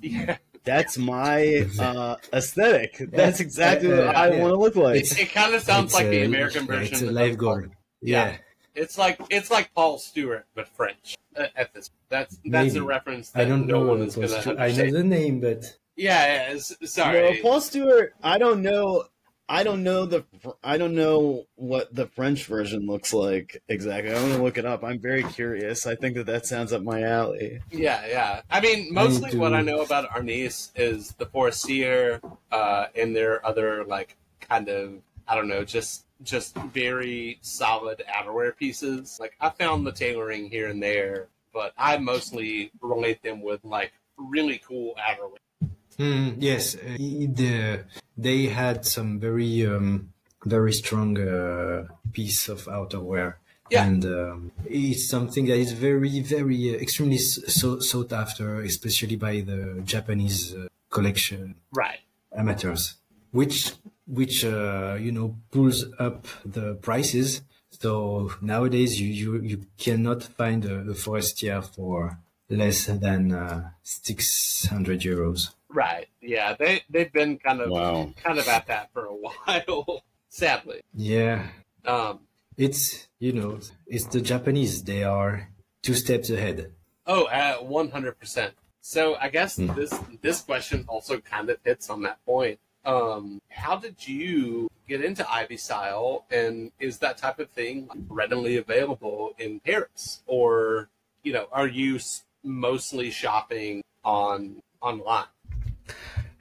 Yeah. That's my uh, aesthetic. That's exactly uh, what I yeah. want to look like. It, it kind of sounds it's like a, the American version. It's a lifeguard. Yeah. yeah. It's like it's like Paul Stuart but French. Uh, at this, that's that's Maybe. a reference. I don't no know. One is gonna I know the name, but yeah, yeah sorry. No, Paul Stuart. I don't know. I don't know the I don't know what the French version looks like exactly. I want to look it up. I'm very curious. I think that that sounds up my alley. Yeah, yeah. I mean, mostly what I know about Arnys is the Forestier uh, and their other like kind of I don't know, just just very solid outerwear pieces. Like I found the tailoring here and there, but I mostly relate them with like really cool outerwear. Mm, yes, uh, the, they had some very um, very strong uh, piece of outerwear. Yeah. And um, it's something that is very, very uh, extremely so, sought after, especially by the Japanese uh, collection right amateurs, which which uh, you know pulls up the prices. So nowadays you you, you cannot find a, a Forestier for less than uh, six hundred euros. Right. Yeah. They they've been kind of wow. kind of at that for a while. sadly. Yeah. Um. It's you know it's the Japanese. They are two steps ahead. oh Oh, one hundred percent. So I guess mm. this this question also kind of hits on that point. Um, how did you get into Ivy Style, and is that type of thing readily available in Paris, or you know, are you mostly shopping on online?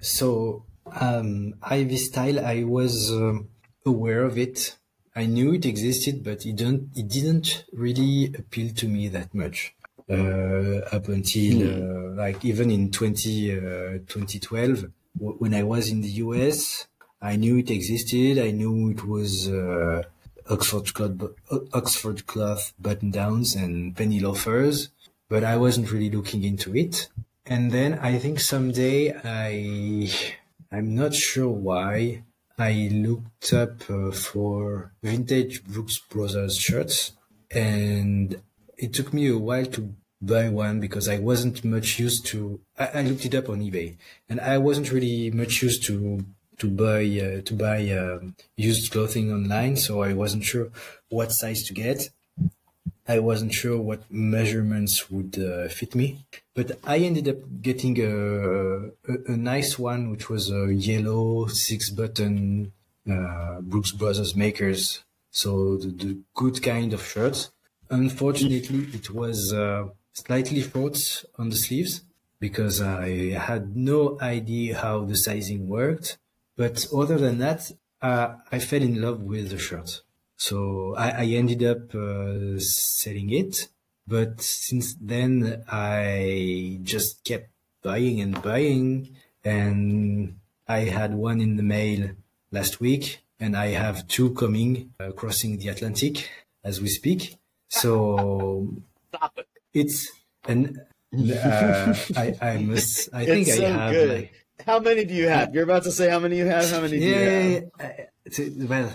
So um, Ivy Style, I was um, aware of it. I knew it existed, but it didn't. It didn't really appeal to me that much uh, up until mm. uh, like even in 20, uh, 2012 when I was in the US. I knew it existed. I knew it was uh, Oxford cloth, Oxford cloth button downs and penny loafers, but I wasn't really looking into it. And then I think someday I, I'm not sure why, I looked up uh, for vintage Brooks Brothers shirts. And it took me a while to buy one because I wasn't much used to, I, I looked it up on eBay. And I wasn't really much used to to buy uh, to buy um, used clothing online. So i wasn't sure what size to get I wasn't sure what measurements would uh, fit me, but I ended up getting a, a, a, nice one, which was a yellow six button uh, Brooks Brothers makers. So the, the, good kind of shirt. Unfortunately, it was uh, slightly short on the sleeves because I had no idea how the sizing worked. But other than that, uh, I fell in love with the shirt. So I, I ended up uh, selling it. But since then, I just kept buying and buying. And I had one in the mail last week, and I have two coming uh, crossing the Atlantic as we speak. So it's an uh, I, I must. I think so I have. Good. Like, how many do you have? You're about to say how many you have. How many? Yeah, well,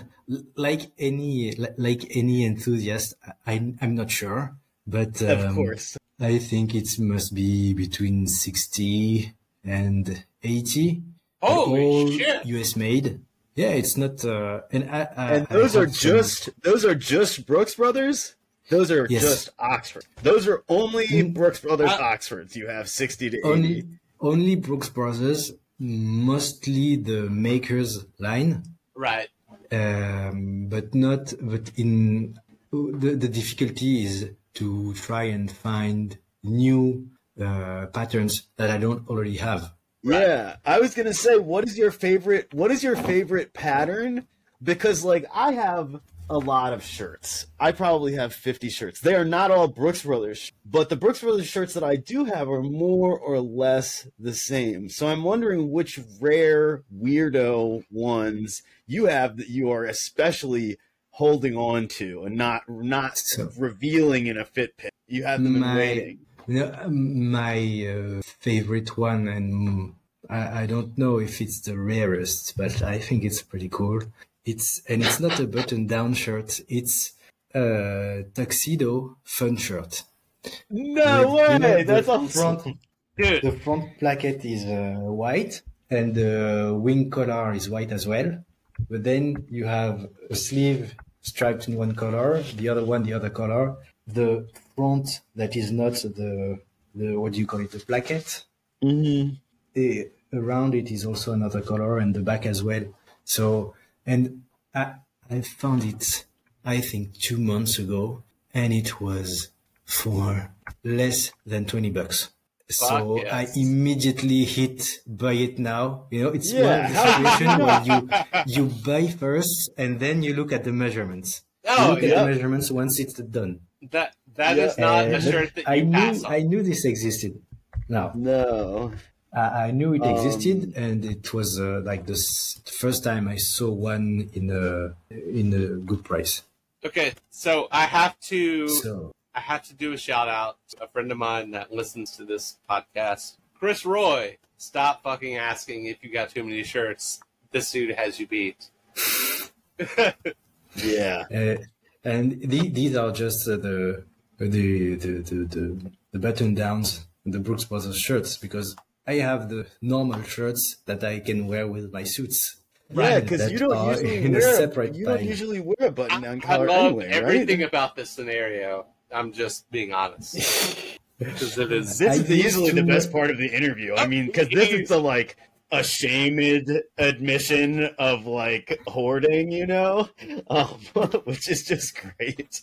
like any like any enthusiast, I, I'm not sure, but um, of course, I think it must be between sixty and eighty. Oh, shit! U.S. made. Yeah, it's not. Uh, and I, I, and those are just some... those are just Brooks Brothers. Those are yes. just Oxford. Those are only mm, Brooks Brothers uh, Oxfords. You have sixty to only, eighty. Only Brooks Brothers, mostly the makers line Right. Um, but not, but in the, the difficulty is to try and find new uh, patterns that I don't already have. Right. Yeah, I was gonna say, what is your favorite? What is your favorite pattern? Because like I have a lot of shirts. I probably have 50 shirts. They are not all Brooks Brothers, but the Brooks Brothers shirts that I do have are more or less the same. So I'm wondering which rare weirdo ones you have that you are especially holding on to and not not so, revealing in a fit pin. You have them my, in waiting. You know, my uh, favorite one, and I, I don't know if it's the rarest, but I think it's pretty cool it's and it's not a button-down shirt. It's a tuxedo fun shirt. No With, way! You know, That's awesome. Front, Dude. The front placket is uh, white, and the wing collar is white as well. But then you have a sleeve striped in one color, the other one the other color. The front that is not the the what do you call it the placket. Mm-hmm. The, around it is also another color, and the back as well. So and I I found it I think two months ago, and it was for less than twenty bucks. so yes. I immediately hit buy it now. You know, it's yeah. one the situation where you you buy first and then you look at the measurements. Oh, you look yeah. at the measurements once it's done. That that yeah. is not a shirt that I knew I knew this existed. No, no, I, I knew it existed, um, and it was uh, like the first time I saw one in a in a good price. Okay, so I have to so. I have to do a shout out to a friend of mine that listens to this podcast, Chris Roy. Stop fucking asking if you got too many shirts. This dude has you beat. yeah. Uh, and the, these are just uh, the, the, the the the the button downs, the Brooks Brothers shirts, because I have the normal shirts that I can wear with my suits. Yeah, because you don't usually wear you don't usually wear a button down collar I love anyway, everything right? about this scenario. I'm just being honest. Because it is. This is usually the best part of the interview. I mean, because this is a like ashamed admission of like hoarding, you know, um, which is just great.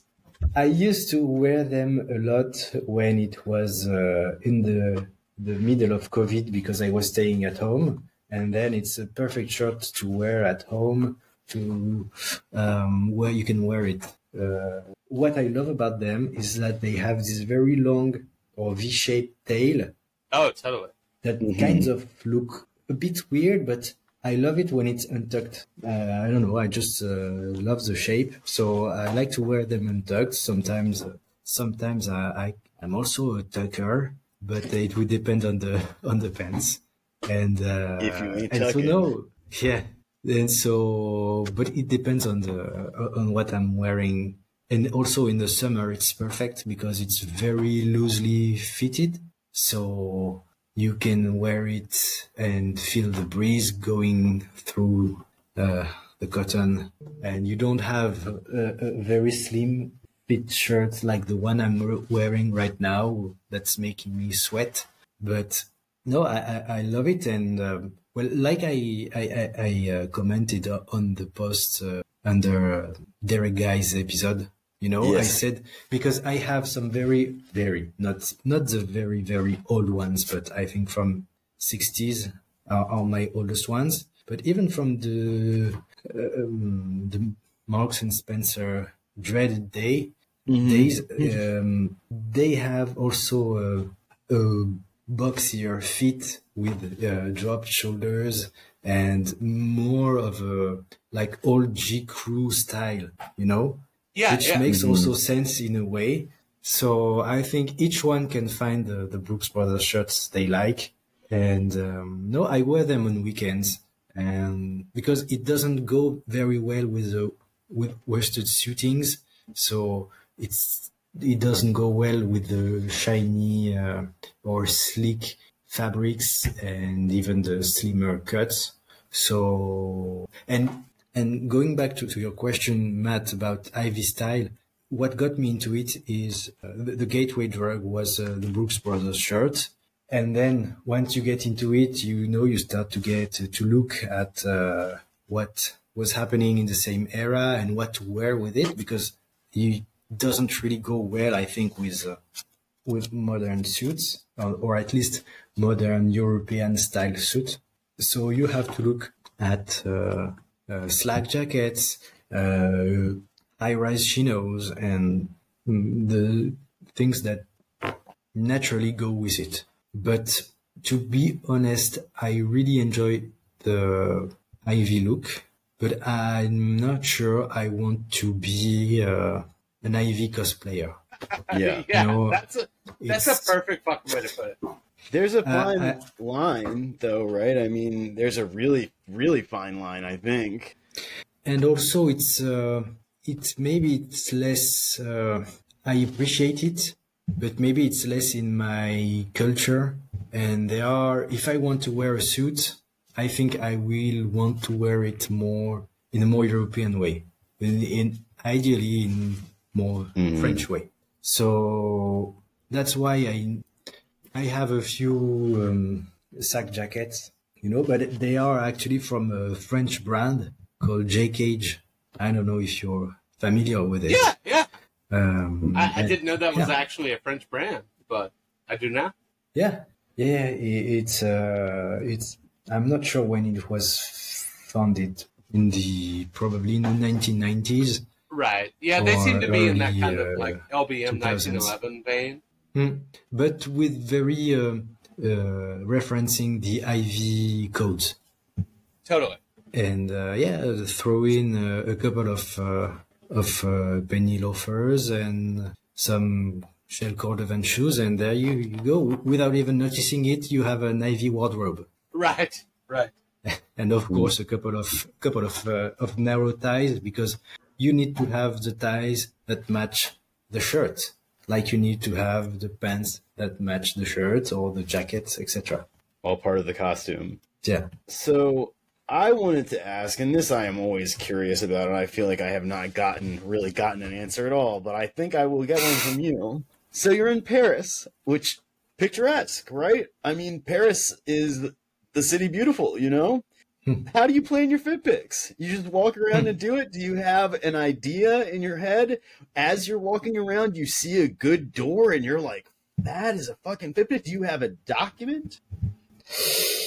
I used to wear them a lot when it was uh, in the the middle of COVID because I was staying at home, and then it's a perfect shirt to wear at home to um, where you can wear it. Uh, what I love about them is that they have this very long or V-shaped tail. Oh, totally. That mm-hmm. kind of look a bit weird, but I love it when it's untucked. Uh, I don't know. I just uh, love the shape, so I like to wear them untucked. Sometimes, uh, sometimes I, I I'm also a tucker, but it would depend on the on the pants. And uh, if you and so no, yeah. And so, but it depends on the on what I'm wearing. And also in the summer, it's perfect because it's very loosely fitted. So you can wear it and feel the breeze going through uh, the cotton and you don't have a, a, very slim fit shirt like the one I'm wearing right now that's making me sweat. But no, I, I, I love it. And um, well, like I, I, I uh, commented on the post uh, under uh, Derek Guy's episode, you know, yes. I said because I have some very, very not not the very, very old ones, but I think from 60s are, are my oldest ones. But even from the uh, um, the Marks and Spencer dreaded day mm-hmm. days, um, they have also a, a boxier fit with uh, dropped shoulders and more of a like old J Crew style, you know yeah, which yeah. makes mm-hmm. also sense in a way. So I think each one can find the, the Brooks Brothers shirts they like. And um, no, I wear them on weekends, and because it doesn't go very well with the with worsted suitings, so it's it doesn't go well with the shiny uh, or sleek fabrics and even the slimmer cuts. So and and going back to, to your question, Matt, about Ivy style, what got me into it is uh, the, the, gateway drug was uh, the Brooks Brothers shirt. And then once you get into it, you know, you start to get to look at uh, what was happening in the same era and what to wear with it because it doesn't really go well, I think, with uh, with modern suits or, or at least modern European style suit. So you have to look at uh, uh, slack jackets, uh, high-rise chinos, and mm, the things that naturally go with it. But to be honest, I really enjoy the Ivy look, but I'm not sure I want to be uh, an Ivy cosplayer. Yeah, yeah, you know, that's a that's a perfect fucking way to put it. There's a fine uh, I, line, though, right? I mean, there's a really, really fine line, I think. And also, it's uh, it's maybe it's less. Uh, I appreciate it, but maybe it's less in my culture. And there are, if I want to wear a suit, I think I will want to wear it more in a more European way, in, in ideally in more mm-hmm. French way. So that's why I I have a few um, sack jackets, you know, but they are actually from a French brand, called J Keydge. I don't know if you're familiar with it. Yeah, yeah. Um, I, I and- didn't know that was yeah. actually a French brand, but I do now. Yeah, yeah, i- it's uh, it's. I'm not sure when it was founded in the probably in the 1990s. Right. Yeah, they seem to be in that early, kind of uh, like LBM 2000s. 1911 vein. Hmm. but with very um, uh, referencing the Ivy codes. Totally. and uh, yeah, throw in uh, a couple of uh, of uh, penny loafers and some shell cordovan shoes, and there you, you go. Without even noticing it, you have an Ivy wardrobe, Right. Right. and of course a couple of couple of uh, of narrow ties because you need to have the ties that match the shirt, like you need to have the pants that match the shirt or the jackets, etc. All part of the costume. Yeah. So I wanted to ask, and this I am always curious about, and I feel like I have not gotten really gotten an answer at all, but I think I will get one from you. So you're in Paris, which picturesque, right? I mean, Paris is the city beautiful, you know? Hmm. How do you plan your fit picks? You just walk around and do it? Do you have an idea in your head as you're walking around? You see a good door and you're like, that is a fucking fit pic. Do you have a document?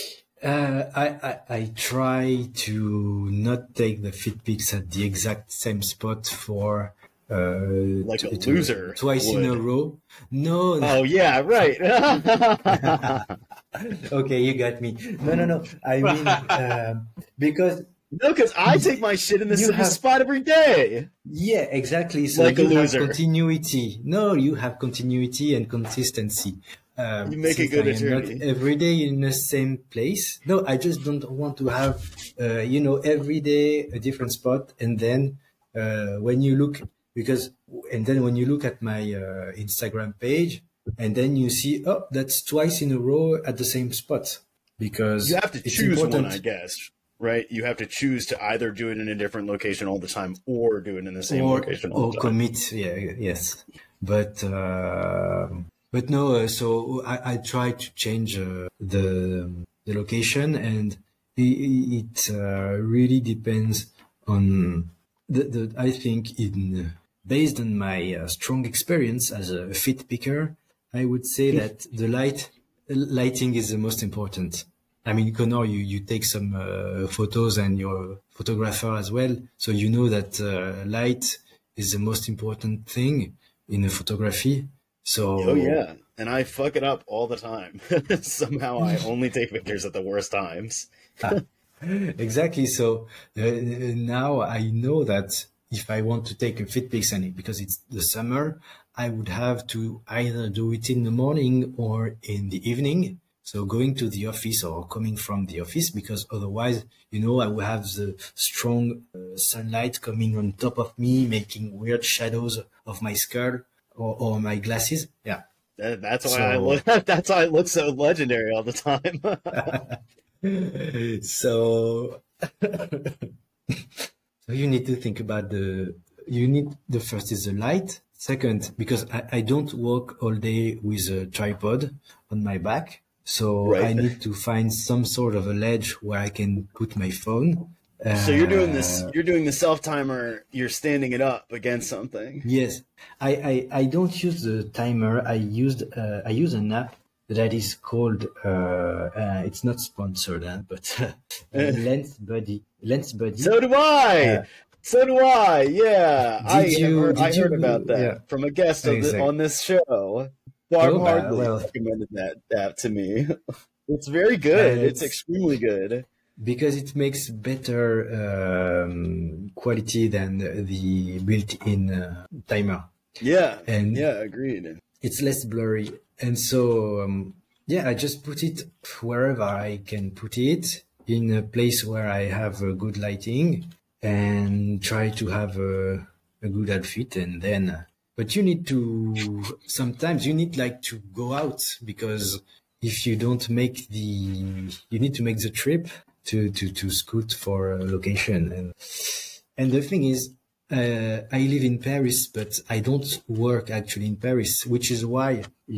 Uh, I, I I try to not take the fit picks at the exact same spot for uh, Like t- a loser twice in a row. No, no. Oh yeah, right. okay, you got me. No, no, no. I mean um because no, because I take my shit in the same have- spot every day. yeah, exactly. So Like a you have loser. continuity. No, you have continuity and consistency. Um, You make a good am not every day in the same place. No, I just don't want to have, uh, you know, every day a different spot. And then uh, when you look, because, and then when you look at my uh, Instagram page, and then you see, oh, that's twice in a row at the same spot. Because You have to choose important. one, I guess. Right? You have to choose to either do it in a different location all the time or do it in the same or, location all or the time. commit yeah yes but uh, but no uh, so I, I try to change uh, the the location and it, it uh, really depends on the, the I think in based on my uh, strong experience as a fit picker I would say that the light lighting is the most important I mean, Connor, you, you take some uh, photos and you're a photographer as well. So you know that uh, light is the most important thing in a photography. So Oh yeah. And I fuck it up all the time. Somehow I only take pictures at the worst times. exactly. So uh, now I know that if I want to take a fit pics and it, because it's the summer, I would have to either do it in the morning or in the evening. So going to the office or coming from the office, because otherwise, you know, I will have the strong uh, sunlight coming on top of me, making weird shadows of my skull or, or my glasses. Yeah. That- That's why I look that's why I look so legendary all the time. so so you need to think about the you need the first is the light second because i, I don't walk all day with a tripod on my back so Right. i need to find some sort of a ledge where i can put my phone so you're doing this Uh, you're doing the self timer, you're standing it up against something. Yes, I, I, I don't use the timer. I used uh, I use an app that is called uh, uh, it's not sponsored, huh, but uh, Lens Buddy. Lens Buddy. So do I. So do I. Yeah, I you- heard, I did heard you- about that yeah. from a guest the, on this show. Barb Oh, Hardley well. recommended that that to me. It's very good. It's it's- extremely good. because it makes better um, quality than the built-in uh, timer. Yeah. And- yeah, agreed. It's less blurry, and so um, yeah, I just put it wherever I can put it in a place where I have a good lighting and try to have a, a good outfit, and then. uh, But you need to sometimes you need like to go out because if you don't make the you need to make the trip to to to scoot for a location and and the thing is uh, I live in Paris, but I don't work actually in Paris, which is why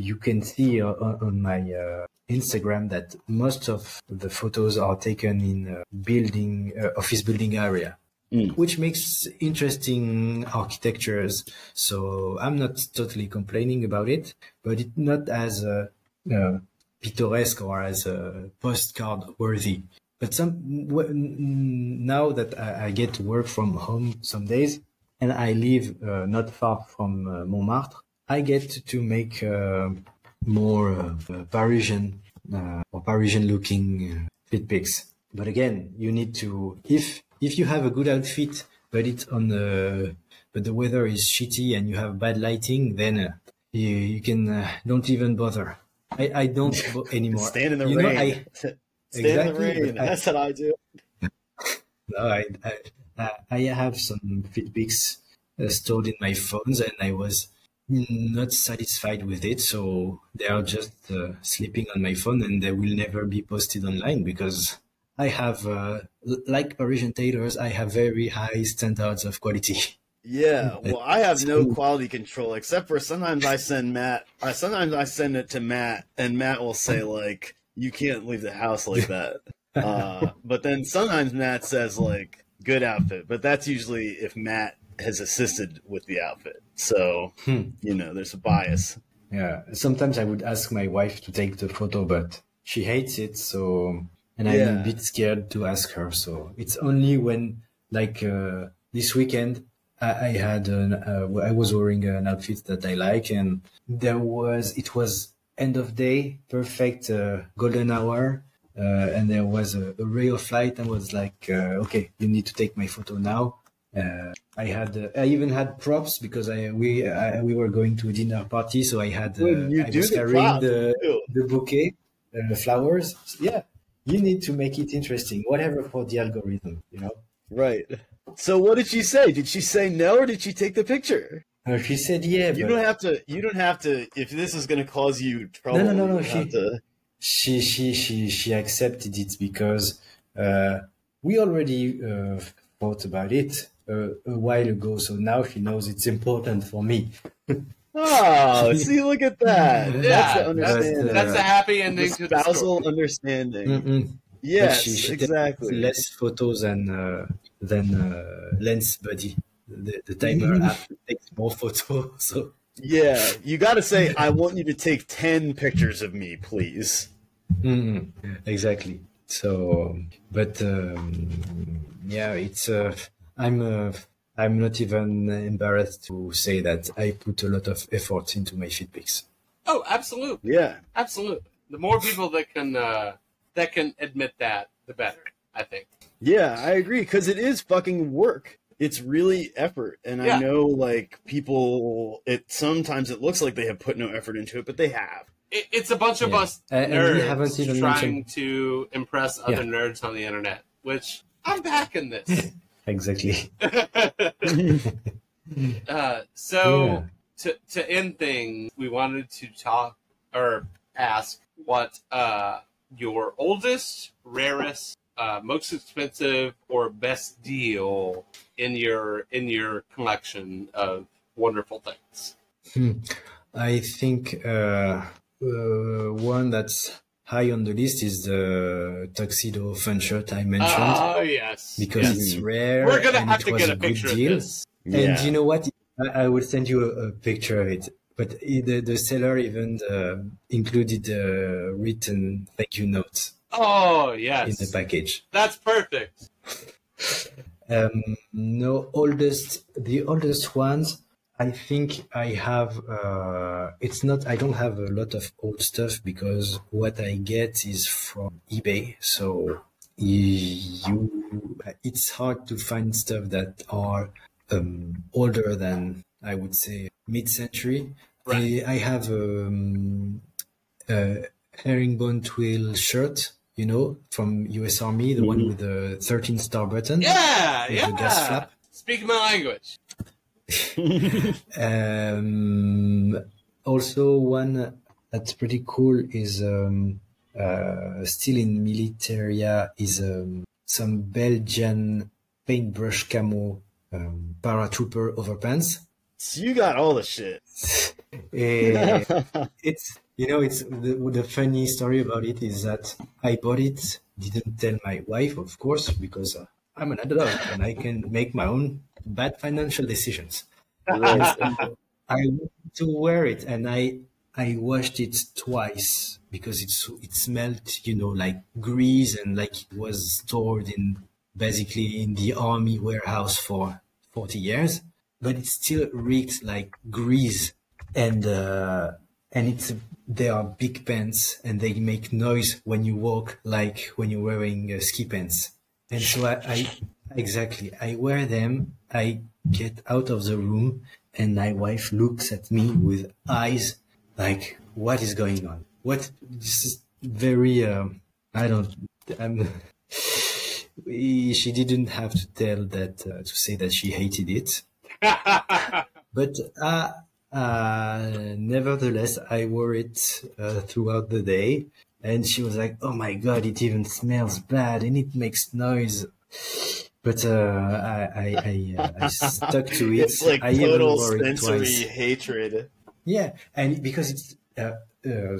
you can see uh, on, my uh, Instagram that most of the photos are taken in uh, building uh, office building area. Mm. which makes interesting architectures. So I'm not totally complaining about it, but it's not as uh, uh, picturesque or as uh, postcard worthy. But some now that I, I, get to work from home some days, and I live uh, not far from uh, Montmartre, I get to make uh, more Parisian or Parisian looking fit pics. But again, you need to if if you have a good outfit, but it's on the but the weather is shitty and you have bad lighting, then uh, you, you can uh, don't even bother. I, I don't anymore. Stand in the you rain. Know, I, Stand exactly, in the rain. That's what I do. no, I, I, I have some fit pics uh, stored in my phones, and I was not satisfied with it. So they are just uh, sleeping on my phone, and they will never be posted online because I have, uh, like Parisian tailors, I have very high standards of quality. Yeah, well, I have no quality control except for sometimes I send Matt. I sometimes I send it to Matt, and Matt will say like, "You can't leave the house like that." Uh, but then sometimes Matt says like, "Good outfit," but that's usually if Matt has assisted with the outfit. So hmm. you know, there's a bias. Yeah, sometimes I would ask my wife to take the photo, but she hates it. So, and I'm a bit scared to ask her. So it's only when like uh, this weekend I, I had an, uh, I was wearing an outfit that I like, and there was it was end of day, perfect uh, golden hour, uh, and there was a, a, ray of light. and was like, uh, okay, you need to take my photo now. Uh, I had uh, I even had props because I we I, we were going to a dinner party, so I had I was carrying the the bouquet, the flowers. Yeah, you need to make it interesting, whatever for the algorithm, you know. Right. So what did she say? Did she say no or did she take the picture? Uh, she said yeah. You but... don't have to. You don't have to. If this is going to cause you trouble, no, no, no, no. She, to... she, she, she, she accepted it because uh, we already uh, thought about it uh, a while ago. So now she knows it's important for me. oh, see, look at that. Yeah, that's, that's, that's a happy ending to the spousal to understanding. Mm-mm. Yes, she, she exactly. Less photos than uh, than uh, Lens Buddy. The, the timer app takes more photos. So yeah, you got to say, I want you to take ten pictures of me, please. Mm, exactly. So, but um, yeah, it's. Uh, I'm. Uh, I'm not even embarrassed to say that I put a lot of effort into my fit pics. Oh, absolutely. Yeah, absolutely. The more people that can uh, that can admit that, the better. I think. Yeah, I agree because it is fucking work. It's really effort, and yeah. I know like people. It sometimes it looks like they have put no effort into it, but they have. It, it's a bunch of yeah. us uh, nerds trying mentioned... to impress other yeah. nerds on the internet, which I'm back in this. exactly. uh, so to to end things, we wanted to talk or ask what uh, your oldest, rarest, uh, most expensive or best deal in your in your collection of wonderful things? Hmm. I think uh, uh, one that's high on the list is the tuxedo fun shirt I mentioned. Oh yes, because yes. it's rare. We're gonna have to get a, a picture deal. of this. Yeah. And you know what? I, I will send you a, a, picture of it. But the, the seller even uh, included a written thank you note Oh yes, in the package. That's perfect. um, no, oldest the oldest ones. I think I have. Uh, it's not. I don't have a lot of old stuff because what I get is from eBay. So you, it's hard to find stuff that are um, older than I would say mid-century. Right. I, I have um, a herringbone twill shirt you know, from US Army, the mm-hmm. one with the 13 star button. Yeah, yeah. The gas flap. Speak my language. um, also, one that's pretty cool is um, uh, still in militaria is um, some Belgian paintbrush camo um, paratrooper overpants. So you got all the shit. uh, it's you know, it's the, the funny story about it is that I bought it, didn't tell my wife, of course, because uh, I'm an adult and I can make my own bad financial decisions. I wanted to wear it and I I washed it twice because it's it smelled, you know, like grease and like it was stored in basically in the army warehouse for 40 years, but it still reeks like grease and uh, and it's they are big pants and they make noise when you walk like when you're wearing uh, ski pants. And so I, I exactly I wear them. I get out of the room and my wife looks at me with eyes like what is going on? What this is very um, i don't I'm, she didn't have to tell that uh, to say that she hated it. But uh, uh, nevertheless i wore it uh, throughout the day. And she was like oh my god it even smells bad and it makes noise but uh, I I, I, uh, I, stuck to it. It's like I total sensory hatred. Yeah, and because it's uh, uh,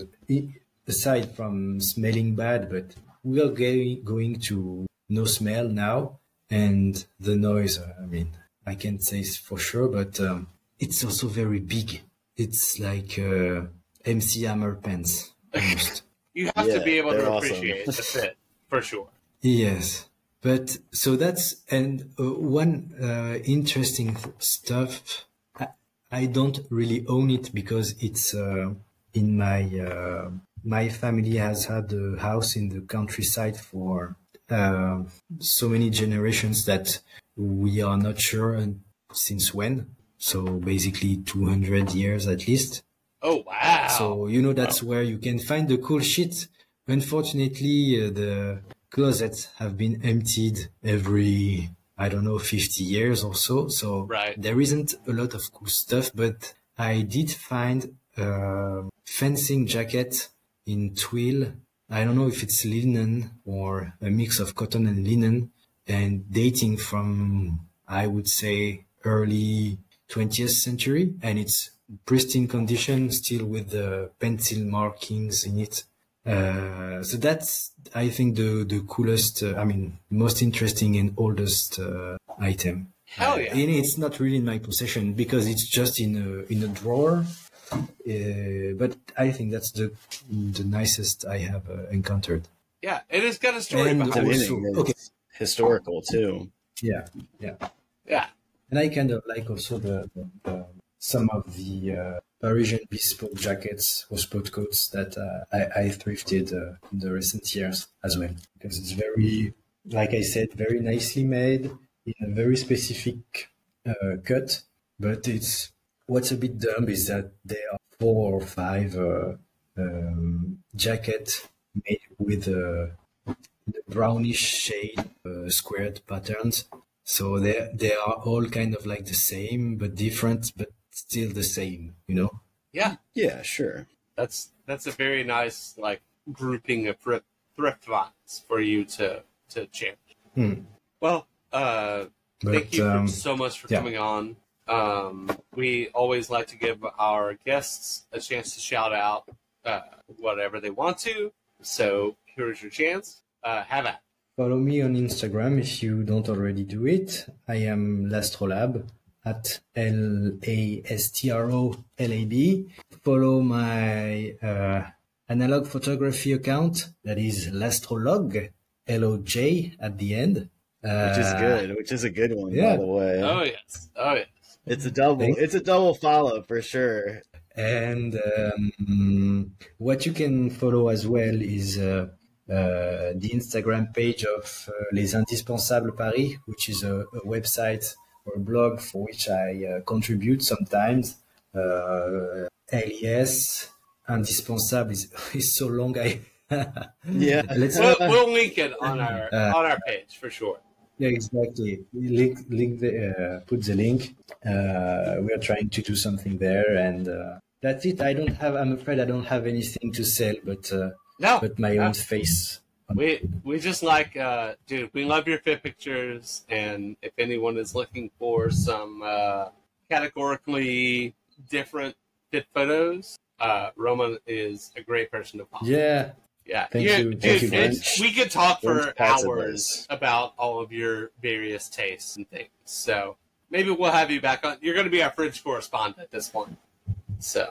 aside from smelling bad, but we are going going to no smell now, and the noise. Uh, I mean, I can't say for sure, but um, it's also very big. It's like uh, MC Hammer pants you have yeah, to be able to appreciate awesome. the fit for sure. Yes. But so that's and uh, one uh, interesting stuff. I, I, don't really own it because it's uh, in my uh, my family has had a house in the countryside for uh, so many generations that we are not sure since when. So basically, two hundred years at least. Oh wow! So you know that's wow. where you can find the cool shit. Unfortunately, uh, the closets have been emptied every I don't know 50 years or so. So right. there isn't a lot of cool stuff, but I did find a fencing jacket in twill. I don't know if it's linen or a mix of cotton and linen and dating from I would say early 20th century and it's pristine condition still with the pencil markings in it uh, so that's, I think, the the coolest. Uh, I mean, most interesting and oldest uh, item. Hell yeah! and it's not really in my possession because it's just in a in a drawer. Uh, but I think that's the the nicest I have uh, encountered. Yeah, it has got a story and behind it. Okay. Historical too. Yeah, yeah, yeah. And I kind of like also the, the, the some of the Parisian bespoke jackets or sport coats that uh, I, I, thrifted uh, in the recent years as well because it's very, like I said, very nicely made in a very specific uh, cut. But it's what's a bit dumb is that there are four or five uh, um, jacket made with a brownish shade uh, squared patterns. So they they are all kind of like the same but different, but still the same, you know? Yeah. Yeah, sure. That's that's a very nice like grouping of thrift, thrift finds for you to to champion. Hmm. Well, uh, but, thank you um, so much for yeah. coming on. Um, we always like to give our guests a chance to shout out uh, whatever they want to. So here's your chance. Uh, have at. Follow me on Instagram if you don't already do it. I am Lastrolab at L A S T R O L A B. Follow my uh, analog photography account that is Lastrolog, L O J at the end. Uh, which is uh, good. Which is a good one, yeah. by the way. Oh yes. Oh yes. It's a double. Thanks. It's a double follow for sure. And um, what you can follow as well is uh, uh, the Instagram page of uh, Les Indispensables Paris, which is a, a website or blog for which I uh, contribute sometimes. Uh, LES indispensable is, is so long. I yeah, let's we'll, we'll, link it on our uh, on our page for sure. Yeah, exactly. Link, link the, uh, put the link. Uh, we are trying to do something there, and uh, that's it. I don't have. I'm afraid I don't have anything to sell, but uh, no, but my no. own face we we just like uh dude we love your fit pictures and if anyone is looking for some uh categorically different fit photos uh Romain is a great person to follow yeah Yeah, Thank yeah, you. dude, Thank you, it's- we could talk for hours about all of your various tastes and things. So maybe we'll have you back on. You're going to be our French correspondent at this point. So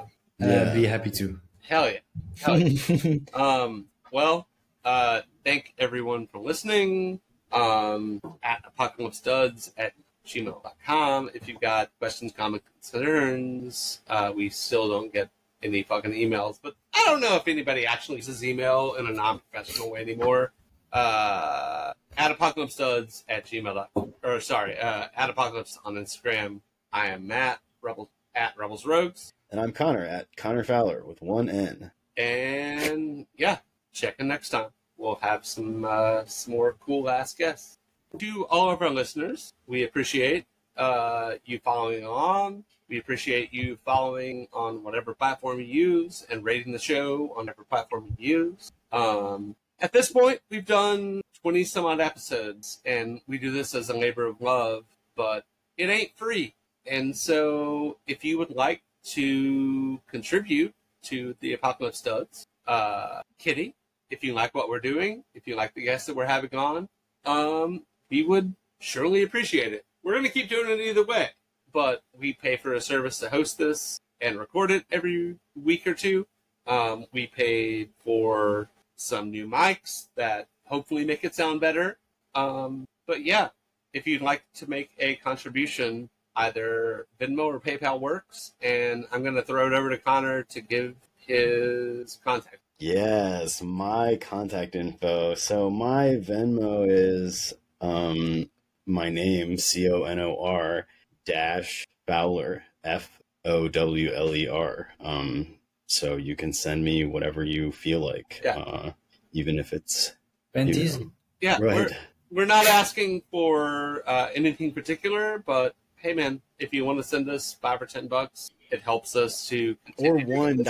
Uh, Yeah. be happy to. hell yeah, hell yeah. um, well, uh, thank everyone for listening. Um, at apocalypse duds at gmail.com. If you've got questions, comments, concerns, uh, we still don't get any fucking emails, but I don't know if anybody actually uses email in a non professional way anymore. Uh, at apocalypse duds at gmail.com. Or sorry, uh, at apocalypse on Instagram. I am Matt, Rebel, at Rebels Rogues. And I'm Conor at Conor Fowler with one N. And yeah, check in next time. We'll have some uh, some more cool ass guests. To all of our listeners, we appreciate uh, you following along. We appreciate you following on whatever platform you use and rating the show on whatever platform you use. Um, at this point, we've done 20 some odd episodes, and we do this as a labor of love, but it ain't free. And so, if you would like to contribute to the Apocalypse Duds, uh, Kitty, if you like what we're doing, if you like the guests that we're having on, um, we would surely appreciate it. We're going to keep doing it either way, but we pay for a service to host this and record it every week or two. Um, we paid for some new mics that hopefully make it sound better. Um, but yeah, if you'd like to make a contribution, either Venmo or PayPal works. And I'm going to throw it over to Conor to give his contact. Yes, my contact info. So my Venmo is um my name C O N O R dash Fowler F O W L E R. Um, so you can send me whatever you feel like, Yeah. uh, even if it's Panties. you Yeah, right. we're, we're not asking for uh, anything particular, but hey, man, if you want to send us five or ten bucks, it helps us to Or one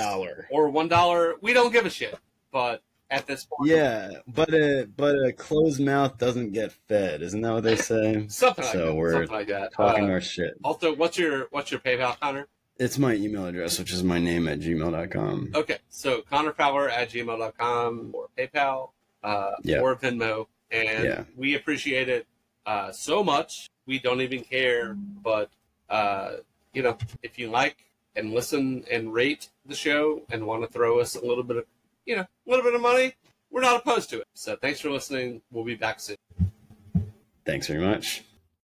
or one dollar. We don't give a shit. But at this point, Yeah, but a but a closed mouth doesn't get fed, isn't that what they say? something like So that. we're something like that. Talking Uh, our shit. also, what's your what's your PayPal, Conor? It's my email address, which is my name at gmail.com. Okay, so Conor Fowler at gmail.com or PayPal uh, Yeah. or Venmo. And Yeah. we appreciate it uh, so much. We don't even care. But, uh, you know, if you like and listen and rate the show and want to throw us a little bit of, you know, a little bit of money, we're not opposed to it. So thanks for listening. We'll be back soon. Thanks very much.